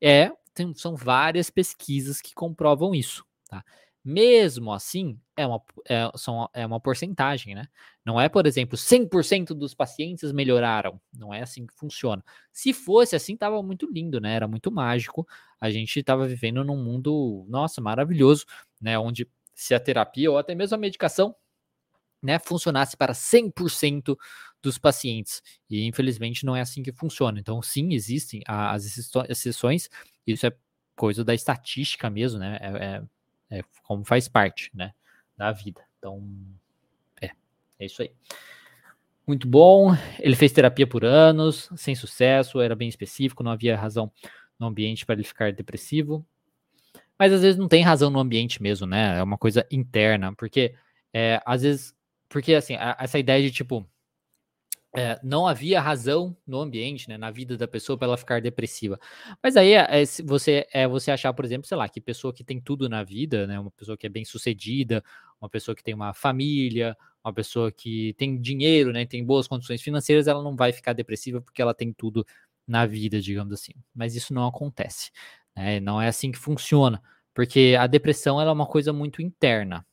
é, tem, são várias pesquisas que comprovam isso, tá? Mesmo assim, é uma, é, são, é uma porcentagem, né? Não é, por exemplo, 100% dos pacientes melhoraram. Não é assim que funciona. Se fosse assim, tava muito lindo, né? Era muito mágico. A gente estava vivendo num mundo, nossa, maravilhoso, né? Onde se a terapia ou até mesmo a medicação né, funcionasse para 100% dos pacientes. E infelizmente não é assim que funciona. Então, sim, existem as exceções, isso é coisa da estatística mesmo, né? É, é é, como faz parte, né, da vida. Então, é, é isso aí. Muito bom. Ele fez terapia por anos, sem sucesso, era bem específico, não havia razão no ambiente para ele ficar depressivo. Mas às vezes não tem razão no ambiente mesmo, né? É uma coisa interna, porque é, às vezes, porque assim, essa ideia de tipo, é, não havia razão no ambiente, né, na vida da pessoa para ela ficar depressiva. Mas aí é, você é você achar, por exemplo, sei lá, que pessoa que tem tudo na vida, né, uma pessoa que é bem sucedida, uma pessoa que tem uma família, uma pessoa que tem dinheiro, né, tem boas condições financeiras, ela não vai ficar depressiva porque ela tem tudo na vida, digamos assim. Mas isso não acontece, né, não é assim que funciona, porque a depressão é uma coisa muito interna.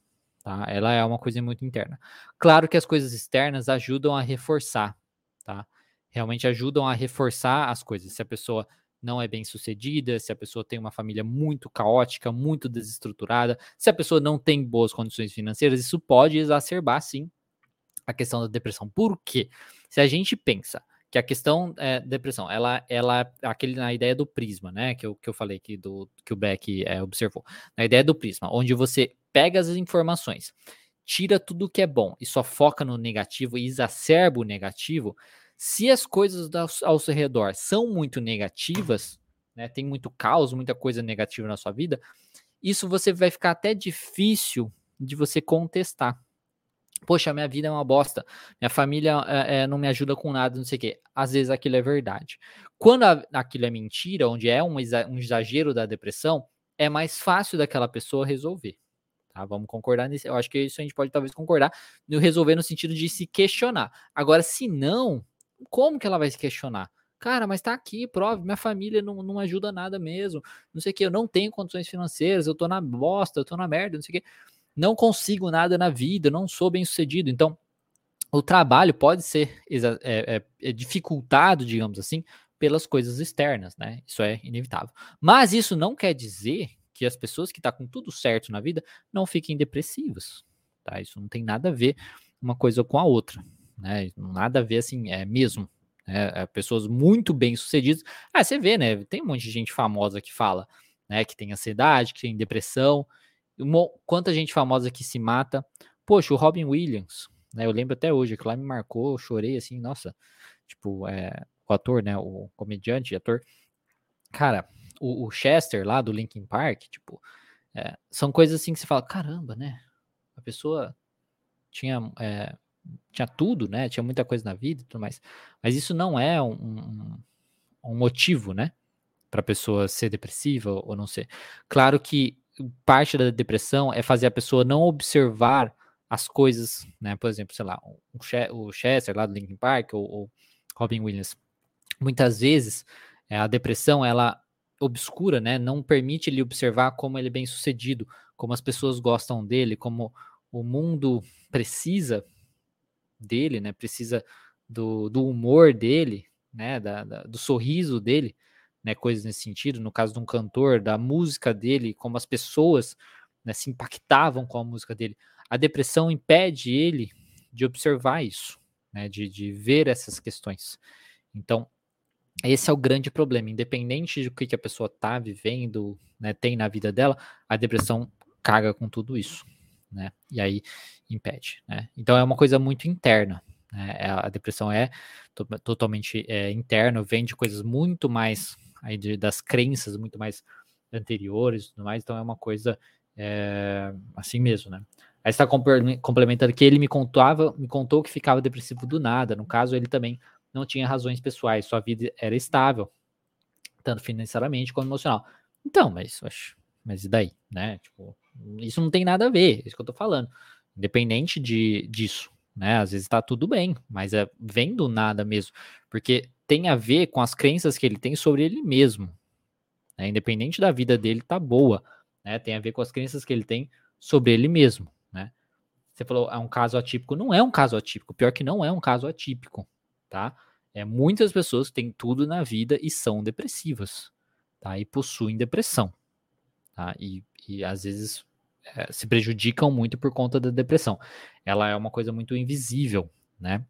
Tá? Ela é uma coisa muito interna. Claro que as coisas externas ajudam a reforçar, tá? Realmente ajudam a reforçar as coisas. Se a pessoa não é bem sucedida, se a pessoa tem uma família muito caótica, muito desestruturada, se a pessoa não tem boas condições financeiras, isso pode exacerbar sim a questão da depressão. Por quê? Se a gente pensa que a questão é depressão, ela, ela, aquele na ideia do prisma, né, que eu, que eu falei aqui do que o Beck é, observou, na ideia do prisma, onde você pega as informações, tira tudo que é bom e só foca no negativo e exacerba o negativo. Se as coisas ao seu redor são muito negativas, né, tem muito caos, muita coisa negativa na sua vida, isso você vai ficar até difícil de você contestar. Poxa, minha vida é uma bosta. Minha família é, é, não me ajuda com nada, não sei o quê. Às vezes aquilo é verdade. Quando a, aquilo é mentira, onde é um, um exagero da depressão, é mais fácil daquela pessoa resolver. Tá? Vamos concordar nisso. Eu acho que isso a gente pode talvez concordar no resolver no sentido de se questionar. Agora, se não, como que ela vai se questionar? Cara, mas tá aqui, prove, minha família não, não ajuda nada mesmo. Não sei o que, eu não tenho condições financeiras, eu tô na bosta, eu tô na merda, não sei o que não consigo nada na vida, não sou bem sucedido. Então, o trabalho pode ser é, é, é dificultado, digamos assim, pelas coisas externas, né? Isso é inevitável. Mas isso não quer dizer que as pessoas que estão tá com tudo certo na vida não fiquem depressivas, tá? Isso não tem nada a ver uma coisa com a outra, né? Nada a ver assim, é mesmo. Né? É, pessoas muito bem sucedidas. Ah, você vê, né? Tem um monte de gente famosa que fala, né? Que tem ansiedade, que tem depressão, quanta gente famosa que se mata. Poxa, o Robin Williams, né? Eu lembro até hoje, que lá me marcou, eu chorei assim, nossa, tipo, é, o ator, né? O comediante, ator. Cara, o, o Chester lá do Linkin Park, tipo, é, são coisas assim que você fala, caramba, né? A pessoa tinha, é, tinha tudo, né? Tinha muita coisa na vida e tudo mais. Mas isso não é um, um, um motivo, né? Para pessoa ser depressiva ou não ser. Claro que parte da depressão é fazer a pessoa não observar as coisas, né? Por exemplo, sei lá, o Chester lá do Linkin Park ou, ou Robin Williams. Muitas vezes é, a depressão ela obscura, né? Não permite ele observar como ele é bem sucedido, como as pessoas gostam dele, como o mundo precisa dele, né? Precisa do, do humor dele, né? Da, da, do sorriso dele né, coisas nesse sentido, no caso de um cantor, da música dele, como as pessoas né, se impactavam com a música dele. A depressão impede ele de observar isso, né, de, de ver essas questões. Então, esse é o grande problema. Independente do que, que a pessoa está vivendo, né, tem na vida dela, a depressão caga com tudo isso. Né? E aí impede. Né? Então é uma coisa muito interna. Né? É, a depressão é to totalmente é, interna, vem de coisas muito mais aí de, das crenças muito mais anteriores e tudo mais, então é uma coisa é, assim mesmo, né? Aí está complementando que ele me contava, me contou que ficava depressivo do nada. No caso, ele também não tinha razões pessoais, sua vida era estável, tanto financeiramente como emocional. Então, mas, mas e daí, né? Tipo, isso não tem nada a ver, é isso que eu tô falando. Independente de, disso, né? Às vezes está tudo bem, mas é vem do nada mesmo, porque tem a ver com as crenças que ele tem sobre ele mesmo. Né? Independente da vida dele tá boa, né? Tem a ver com as crenças que ele tem sobre ele mesmo, né? Você falou, é um caso atípico. Não é um caso atípico. Pior que não é um caso atípico, tá? É muitas pessoas que têm tudo na vida e são depressivas, tá? E possuem depressão, tá? E, e às vezes é, se prejudicam muito por conta da depressão. Ela é uma coisa muito invisível, né?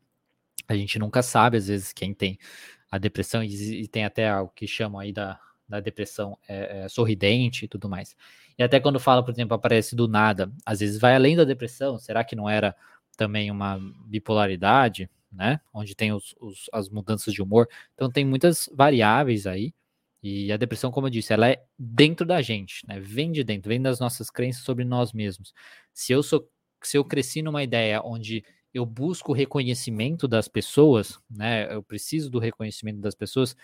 A gente nunca sabe, às vezes, quem tem a depressão, e, e tem até o que chamam aí da, da depressão é, é, sorridente e tudo mais. E até quando fala, por exemplo, aparece do nada, às vezes vai além da depressão, será que não era também uma bipolaridade, né? Onde tem os, os, as mudanças de humor. Então tem muitas variáveis aí. E a depressão, como eu disse, ela é dentro da gente, né? Vem de dentro, vem das nossas crenças sobre nós mesmos. Se eu sou, se eu cresci numa ideia onde eu busco o reconhecimento das pessoas, né? Eu preciso do reconhecimento das pessoas.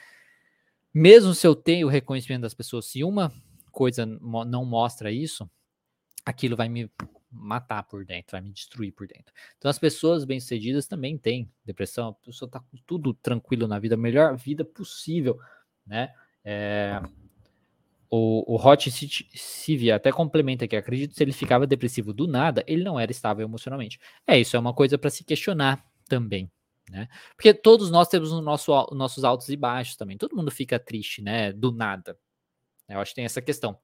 Mesmo se eu tenho o reconhecimento das pessoas, se uma coisa não mostra isso, aquilo vai me matar por dentro, vai me destruir por dentro. Então as pessoas bem-sucedidas também têm depressão, a pessoa tá com tudo tranquilo na vida, a melhor vida possível, né? É, o, o Hot Civi até complementa que acredito se ele ficava depressivo do nada, ele não era estável emocionalmente. É, isso é uma coisa para se questionar também, né? Porque todos nós temos o nosso, nossos altos e baixos também. Todo mundo fica triste, né? Do nada. Eu acho que tem essa questão.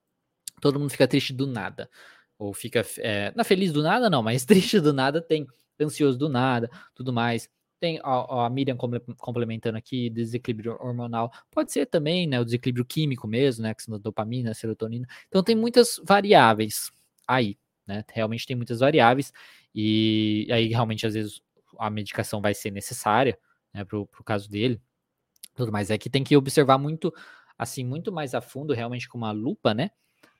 Todo mundo fica triste do nada. Ou fica. É, não feliz do nada, não, mas triste do nada tem. Ansioso do nada, tudo mais. Tem a, a Miriam complementando aqui, desequilíbrio hormonal. Pode ser também, né? O desequilíbrio químico mesmo, né? Que dopamina, serotonina. Então tem muitas variáveis aí, né? Realmente tem muitas variáveis. E aí, realmente, às vezes, a medicação vai ser necessária, né? Pro, pro caso dele. Tudo mais. É que tem que observar muito, assim, muito mais a fundo, realmente com uma lupa, né?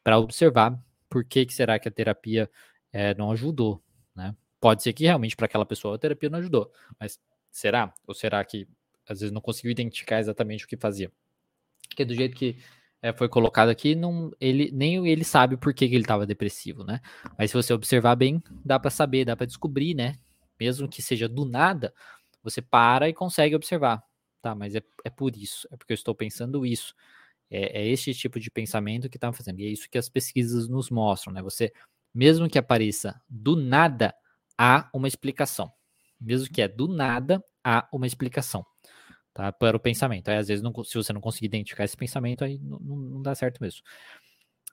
Para observar por que, que será que a terapia é, não ajudou, né? Pode ser que realmente para aquela pessoa a terapia não ajudou, mas será? Ou será que às vezes não conseguiu identificar exatamente o que fazia? Porque do jeito que é, foi colocado aqui, não, ele, nem ele sabe por que, que ele estava depressivo, né? Mas se você observar bem, dá para saber, dá para descobrir, né? Mesmo que seja do nada, você para e consegue observar. Tá, mas é, é por isso, é porque eu estou pensando isso. É, é esse tipo de pensamento que está fazendo. E é isso que as pesquisas nos mostram, né? Você, mesmo que apareça do nada, há uma explicação. Mesmo que é do nada, há uma explicação. Tá? Para o pensamento. Aí, às vezes, não, se você não conseguir identificar esse pensamento, aí não, não dá certo mesmo.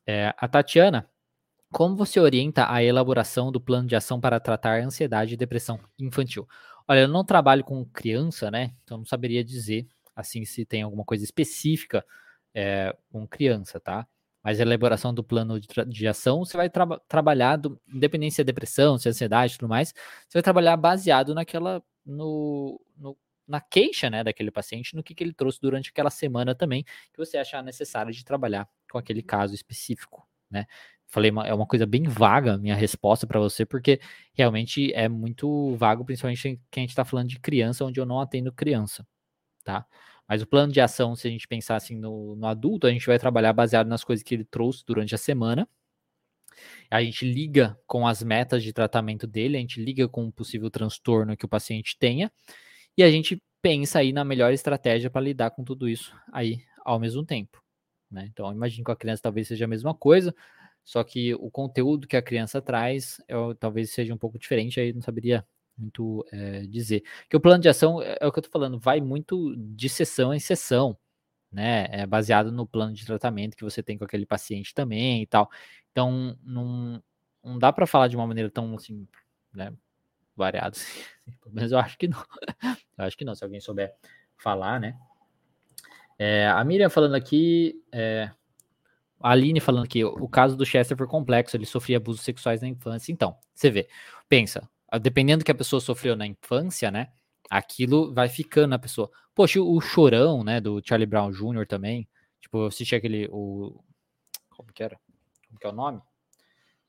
É, a Tatiana, como você orienta a elaboração do plano de ação para tratar ansiedade e depressão infantil? Olha, eu não trabalho com criança, né? Então não saberia dizer assim se tem alguma coisa específica é, com criança, tá? Mas a elaboração do plano de, de ação, você vai tra trabalhar, do, independente se é depressão, se é ansiedade e tudo mais, você vai trabalhar baseado naquela, no, no, na queixa, né, daquele paciente, no que, que ele trouxe durante aquela semana também, que você achar necessário de trabalhar com aquele caso específico, né? Falei, é uma coisa bem vaga minha resposta para você, porque realmente é muito vago, principalmente que a gente está falando de criança, onde eu não atendo criança, tá? Mas o plano de ação, se a gente pensar assim no, no adulto, a gente vai trabalhar baseado nas coisas que ele trouxe durante a semana. A gente liga com as metas de tratamento dele, a gente liga com um possível transtorno que o paciente tenha, e a gente pensa aí na melhor estratégia para lidar com tudo isso aí ao mesmo tempo. Né? Então, imagine com a criança talvez seja a mesma coisa, só que o conteúdo que a criança traz é, talvez seja um pouco diferente, aí não saberia muito é, dizer. Que o plano de ação é, é o que eu tô falando, vai muito de sessão em sessão, né? É baseado no plano de tratamento que você tem com aquele paciente também e tal. Então, não, não dá para falar de uma maneira tão assim, né? Variado. Assim. Pelo menos eu acho que não. eu acho que não, se alguém souber falar, né? É, a Miriam falando aqui, é, a Aline falando aqui, o caso do Chester foi complexo, ele sofria abusos sexuais na infância. Então, você vê, pensa, dependendo do que a pessoa sofreu na infância, né? Aquilo vai ficando na pessoa. Poxa, o chorão, né, do Charlie Brown Jr. também. Tipo, eu assisti aquele. O, como que era? Como que é o nome?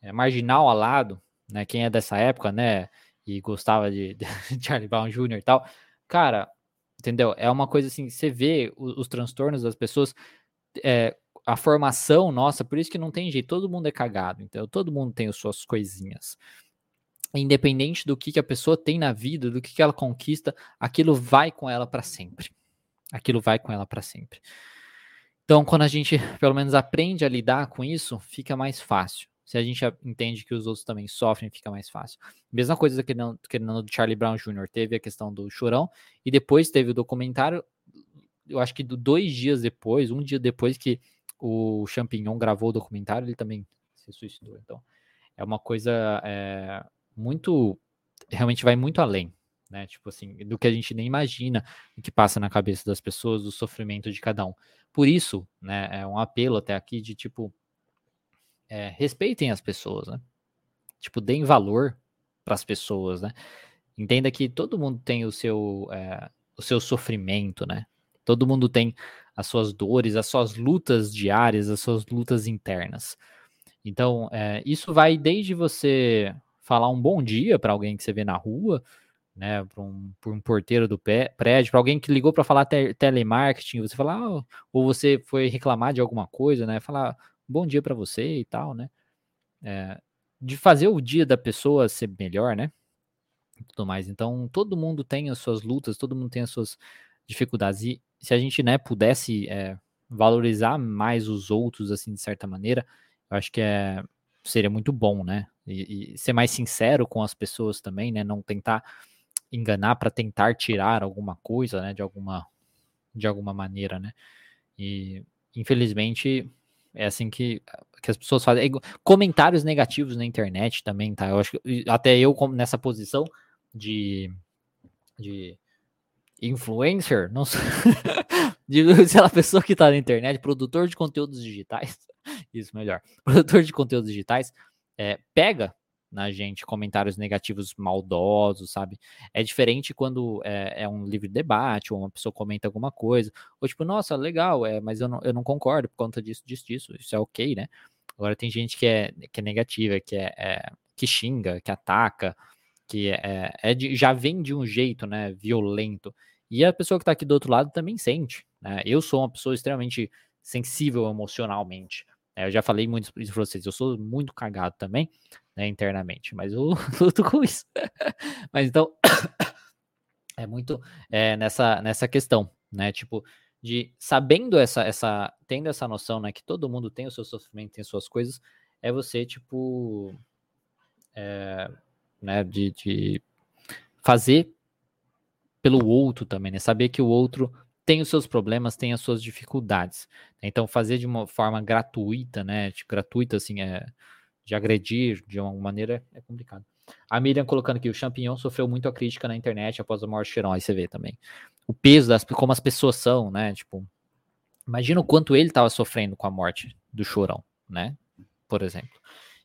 É, Marginal Alado, né? Quem é dessa época, né? E gostava de, de Charlie Brown Jr. e tal. Cara, entendeu? É uma coisa assim, você vê os, os transtornos das pessoas. É, a formação nossa, por isso que não tem jeito, todo mundo é cagado, então todo mundo tem as suas coisinhas independente do que, que a pessoa tem na vida, do que, que ela conquista, aquilo vai com ela para sempre. Aquilo vai com ela para sempre. Então, quando a gente, pelo menos, aprende a lidar com isso, fica mais fácil. Se a gente entende que os outros também sofrem, fica mais fácil. Mesma coisa que no, que no Charlie Brown Jr. teve a questão do chorão, e depois teve o documentário, eu acho que dois dias depois, um dia depois que o Champignon gravou o documentário, ele também se suicidou. Então, é uma coisa é, muito. Realmente vai muito além, né? Tipo assim, do que a gente nem imagina, o que passa na cabeça das pessoas, do sofrimento de cada um. Por isso, né, é um apelo até aqui de tipo. É, respeitem as pessoas, né? Tipo, deem valor para as pessoas, né? Entenda que todo mundo tem o seu, é, o seu sofrimento, né? Todo mundo tem as suas dores, as suas lutas diárias, as suas lutas internas. Então, é, isso vai desde você falar um bom dia para alguém que você vê na rua, né, para um, um, porteiro do pé, prédio, para alguém que ligou para falar te, telemarketing, você falar, ah, ou você foi reclamar de alguma coisa, né, falar bom dia para você e tal, né, é, de fazer o dia da pessoa ser melhor, né, tudo mais. Então, todo mundo tem as suas lutas, todo mundo tem as suas dificuldades e se a gente, né, pudesse é, valorizar mais os outros, assim, de certa maneira, eu acho que é, seria muito bom, né? E, e ser mais sincero com as pessoas também, né? Não tentar enganar para tentar tirar alguma coisa, né? De alguma, de alguma maneira, né? E infelizmente é assim que, que as pessoas fazem. Comentários negativos na internet também, tá? Eu acho que até eu nessa posição de, de influencer, não sei. sei lá, pessoa que tá na internet, produtor de conteúdos digitais, isso melhor, produtor de conteúdos digitais, é, pega na gente comentários negativos maldosos, sabe? É diferente quando é, é, um livre debate, ou uma pessoa comenta alguma coisa, ou tipo, nossa, legal, é, mas eu não, eu não concordo por conta disso, disso, disso, isso é ok, né? Agora tem gente que é, que é negativa, que é, é que xinga, que ataca, que é, é de, já vem de um jeito, né, violento. E a pessoa que tá aqui do outro lado também sente, né? Eu sou uma pessoa extremamente sensível emocionalmente. Né? Eu já falei muito isso pra vocês, eu sou muito cagado também, né, internamente, mas eu luto com isso. mas então, é muito é, nessa, nessa questão, né? Tipo, de sabendo essa, essa, tendo essa noção, né, que todo mundo tem o seu sofrimento, tem as suas coisas, é você, tipo, é, né, de, de fazer pelo outro também, né? Saber que o outro tem os seus problemas, tem as suas dificuldades. Então, fazer de uma forma gratuita, né? Tipo, gratuita, assim, é, de agredir de uma maneira é complicado. A Miriam colocando que o Champignon sofreu muito a crítica na internet após a morte de Cheiron. Aí você vê também. O peso das como as pessoas são, né? Tipo, imagina o quanto ele estava sofrendo com a morte do Chorão, né? Por exemplo.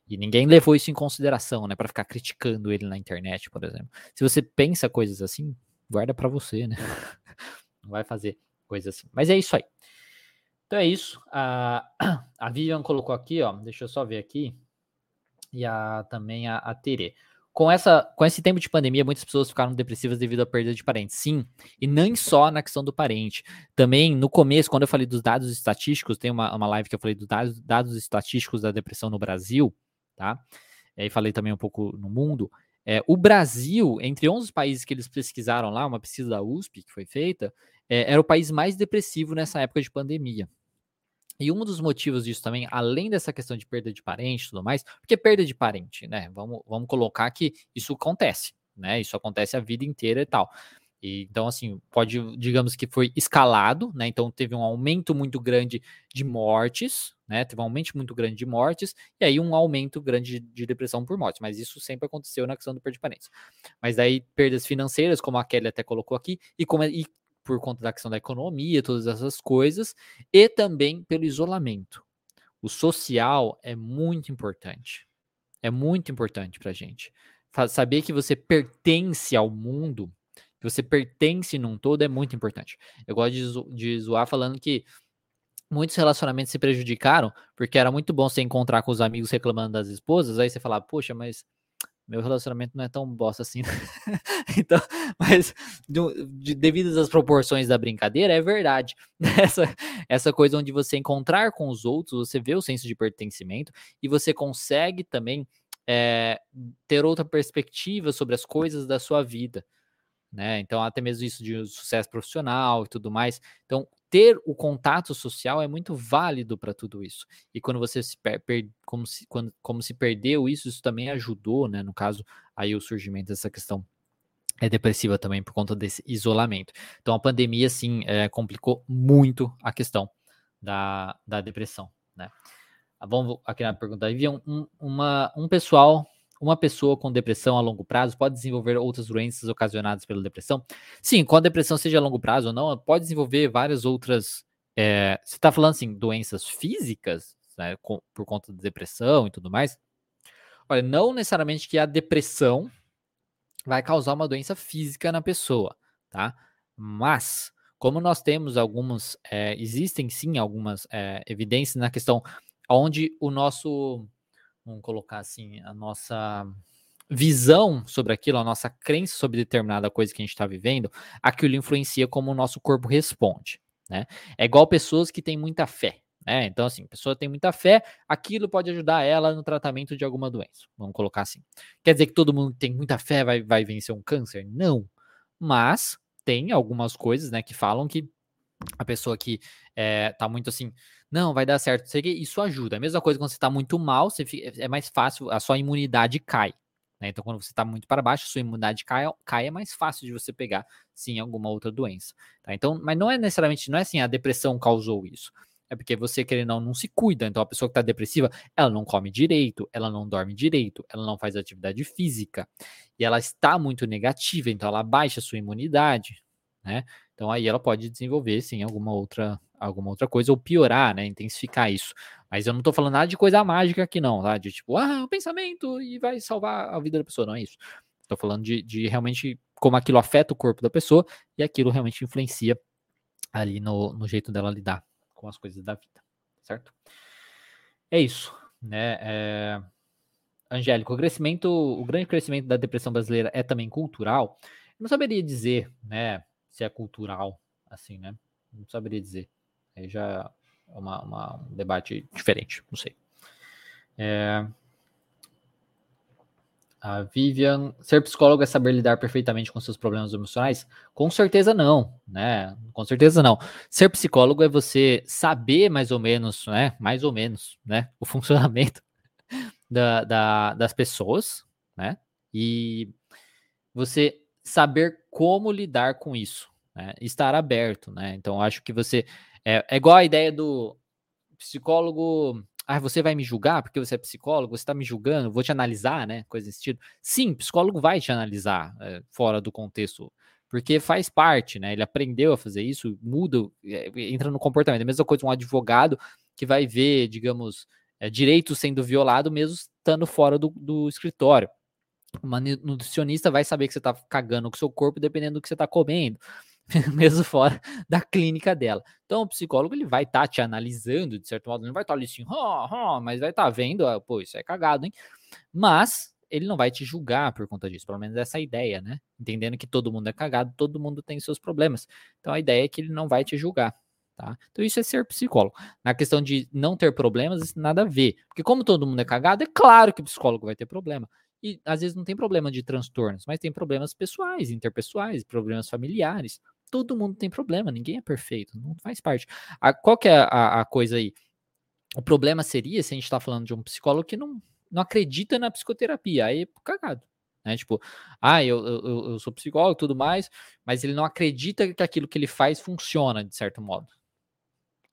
E ninguém levou isso em consideração, né? Para ficar criticando ele na internet, por exemplo. Se você pensa coisas assim, guarda para você, né? Não vai fazer coisas assim. Mas é isso aí. Então é isso. A, a Vivian colocou aqui, ó. Deixa eu só ver aqui. E a, também a, a Tere. Com, essa, com esse tempo de pandemia, muitas pessoas ficaram depressivas devido à perda de parentes. Sim, e nem só na questão do parente. Também, no começo, quando eu falei dos dados estatísticos, tem uma, uma live que eu falei dos dados, dados estatísticos da depressão no Brasil, tá? E aí falei também um pouco no mundo. É, o Brasil, entre 11 países que eles pesquisaram lá, uma pesquisa da USP que foi feita, é, era o país mais depressivo nessa época de pandemia. E um dos motivos disso também, além dessa questão de perda de parente e tudo mais, porque perda de parente, né? Vamos, vamos colocar que isso acontece, né? Isso acontece a vida inteira e tal. E, então, assim, pode, digamos que foi escalado, né? Então teve um aumento muito grande de mortes, né? Teve um aumento muito grande de mortes, e aí um aumento grande de, de depressão por morte. Mas isso sempre aconteceu na questão do perda de parentes. Mas daí, perdas financeiras, como a Kelly até colocou aqui, e, como, e por conta da questão da economia, todas essas coisas, e também pelo isolamento. O social é muito importante. É muito importante para gente. Saber que você pertence ao mundo que você pertence num todo é muito importante. Eu gosto de, zo de zoar falando que muitos relacionamentos se prejudicaram porque era muito bom você encontrar com os amigos reclamando das esposas, aí você falava, poxa, mas meu relacionamento não é tão bosta assim. então, mas de, devido às proporções da brincadeira, é verdade. Essa, essa coisa onde você encontrar com os outros, você vê o senso de pertencimento e você consegue também é, ter outra perspectiva sobre as coisas da sua vida né? Então, até mesmo isso de sucesso profissional e tudo mais. Então, ter o contato social é muito válido para tudo isso. E quando você se per, per, como, se, quando, como se perdeu isso, isso também ajudou, né? No caso, aí o surgimento dessa questão é depressiva também por conta desse isolamento. Então, a pandemia, sim, é, complicou muito a questão da, da depressão, né? Ah, vamos aqui na pergunta. Havia um, uma, um pessoal uma pessoa com depressão a longo prazo pode desenvolver outras doenças ocasionadas pela depressão? Sim, com a depressão, seja a longo prazo ou não, pode desenvolver várias outras. É, você está falando assim, doenças físicas, né, com, por conta da depressão e tudo mais? Olha, não necessariamente que a depressão vai causar uma doença física na pessoa, tá? Mas, como nós temos algumas, é, existem sim algumas é, evidências na questão onde o nosso vamos colocar assim, a nossa visão sobre aquilo, a nossa crença sobre determinada coisa que a gente está vivendo, aquilo influencia como o nosso corpo responde, né? É igual pessoas que têm muita fé, né? Então, assim, a pessoa tem muita fé, aquilo pode ajudar ela no tratamento de alguma doença, vamos colocar assim. Quer dizer que todo mundo que tem muita fé vai, vai vencer um câncer? Não. Mas tem algumas coisas, né, que falam que a pessoa que é, tá muito assim, não, vai dar certo. Isso ajuda. A mesma coisa quando você está muito mal, você fica, é mais fácil, a sua imunidade cai. Né? Então, quando você está muito para baixo, a sua imunidade cai, cai, é mais fácil de você pegar, sim, alguma outra doença. Tá? Então, mas não é necessariamente, não é assim, a depressão causou isso. É porque você, querendo não, não se cuida. Então, a pessoa que está depressiva, ela não come direito, ela não dorme direito, ela não faz atividade física. E ela está muito negativa, então ela baixa a sua imunidade. né? Então aí ela pode desenvolver sim alguma outra alguma outra coisa ou piorar, né? Intensificar isso. Mas eu não tô falando nada de coisa mágica aqui, não, tá? De tipo, ah, o pensamento e vai salvar a vida da pessoa, não é isso. Tô falando de, de realmente como aquilo afeta o corpo da pessoa e aquilo realmente influencia ali no, no jeito dela lidar com as coisas da vida, certo? É isso, né? É... Angélico, o crescimento, o grande crescimento da depressão brasileira é também cultural. Eu não saberia dizer, né, se é cultural, assim, né? Não saberia dizer. Aí já é uma, uma, um debate diferente, não sei. É... A Vivian, ser psicólogo é saber lidar perfeitamente com seus problemas emocionais? Com certeza não, né? Com certeza não. Ser psicólogo é você saber mais ou menos, né? Mais ou menos, né? O funcionamento da, da, das pessoas, né? E você saber como lidar com isso, né? Estar aberto, né? Então, acho que você. É, é igual a ideia do psicólogo. Ah, você vai me julgar porque você é psicólogo, você está me julgando, vou te analisar, né? Coisa desse sentido. Sim, psicólogo vai te analisar é, fora do contexto, porque faz parte, né? Ele aprendeu a fazer isso, muda, é, entra no comportamento. É a mesma coisa um advogado que vai ver, digamos, é, direito sendo violado mesmo estando fora do, do escritório. Uma nutricionista vai saber que você está cagando com o seu corpo dependendo do que você está comendo, mesmo fora da clínica dela. Então, o psicólogo ele vai estar tá te analisando, de certo modo, não vai estar tá ali assim, oh, oh, mas vai estar tá vendo, ah, pô, isso é cagado, hein? Mas ele não vai te julgar por conta disso, pelo menos essa é ideia, né? Entendendo que todo mundo é cagado, todo mundo tem seus problemas. Então, a ideia é que ele não vai te julgar. Tá? Então isso é ser psicólogo. Na questão de não ter problemas, isso nada a ver. Porque como todo mundo é cagado, é claro que o psicólogo vai ter problema. E às vezes não tem problema de transtornos, mas tem problemas pessoais, interpessoais, problemas familiares. Todo mundo tem problema, ninguém é perfeito, não faz parte. A, qual que é a, a coisa aí? O problema seria se a gente está falando de um psicólogo que não, não acredita na psicoterapia. Aí é cagado. Né? Tipo, ah, eu, eu, eu sou psicólogo e tudo mais, mas ele não acredita que aquilo que ele faz funciona, de certo modo.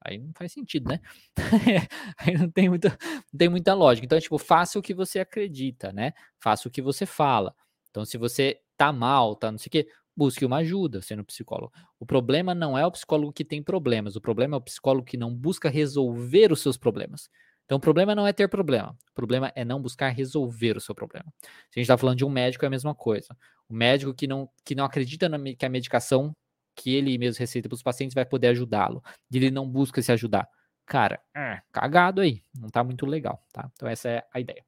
Aí não faz sentido, né? aí não tem, muita, não tem muita lógica. Então, é tipo, faça o que você acredita, né? Faça o que você fala. Então, se você tá mal, tá não sei o quê, busque uma ajuda sendo psicólogo. O problema não é o psicólogo que tem problemas, o problema é o psicólogo que não busca resolver os seus problemas. Então, o problema não é ter problema, o problema é não buscar resolver o seu problema. Se a gente está falando de um médico, é a mesma coisa. O médico que não, que não acredita na, que a medicação que ele mesmo receita para os pacientes vai poder ajudá-lo. E ele não busca se ajudar. Cara, é, cagado aí. Não tá muito legal, tá? Então essa é a ideia.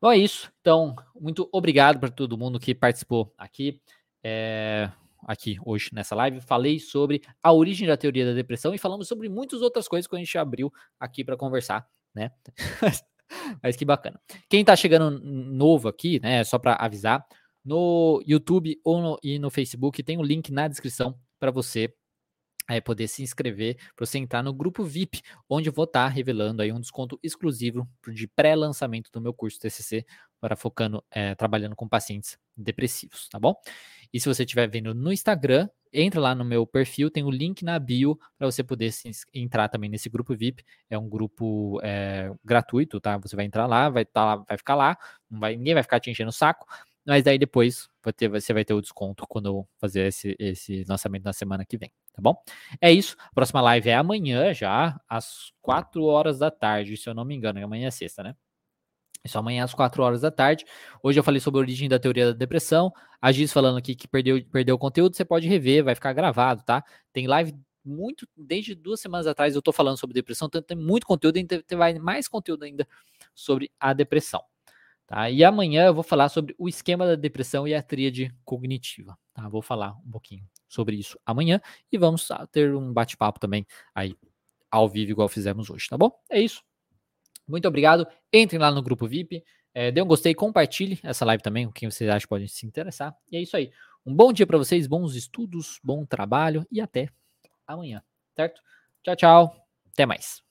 Bom, é isso. Então, muito obrigado para todo mundo que participou aqui. É, aqui hoje nessa live. Falei sobre a origem da teoria da depressão e falamos sobre muitas outras coisas que a gente abriu aqui para conversar, né? Mas que bacana. Quem tá chegando novo aqui, né, só para avisar, no YouTube ou no, e no Facebook. Tem um link na descrição para você é, poder se inscrever, para você entrar no grupo VIP, onde eu vou estar tá revelando aí um desconto exclusivo de pré-lançamento do meu curso TCC, para focando, é, trabalhando com pacientes depressivos, tá bom? E se você estiver vendo no Instagram, entra lá no meu perfil, tem o link na bio para você poder entrar também nesse grupo VIP. É um grupo é, gratuito, tá? Você vai entrar lá, vai, tá vai ficar lá, vai, ninguém vai ficar te enchendo o saco mas daí depois vai ter, você vai ter o desconto quando eu fazer esse, esse lançamento na semana que vem, tá bom? É isso. A próxima live é amanhã já, às 4 horas da tarde, se eu não me engano. Amanhã é sexta, né? Isso amanhã às 4 horas da tarde. Hoje eu falei sobre a origem da teoria da depressão. A Giz falando aqui que perdeu, perdeu o conteúdo, você pode rever, vai ficar gravado, tá? Tem live muito, desde duas semanas atrás eu tô falando sobre depressão, então tem muito conteúdo, ainda vai mais conteúdo ainda sobre a depressão. Tá? E amanhã eu vou falar sobre o esquema da depressão e a tríade cognitiva. Tá? Vou falar um pouquinho sobre isso amanhã e vamos ter um bate-papo também aí ao vivo, igual fizemos hoje, tá bom? É isso. Muito obrigado. Entrem lá no grupo VIP. É, dê um gostei, compartilhe essa live também com quem vocês acham que pode se interessar. E é isso aí. Um bom dia para vocês, bons estudos, bom trabalho e até amanhã, certo? Tchau, tchau. Até mais.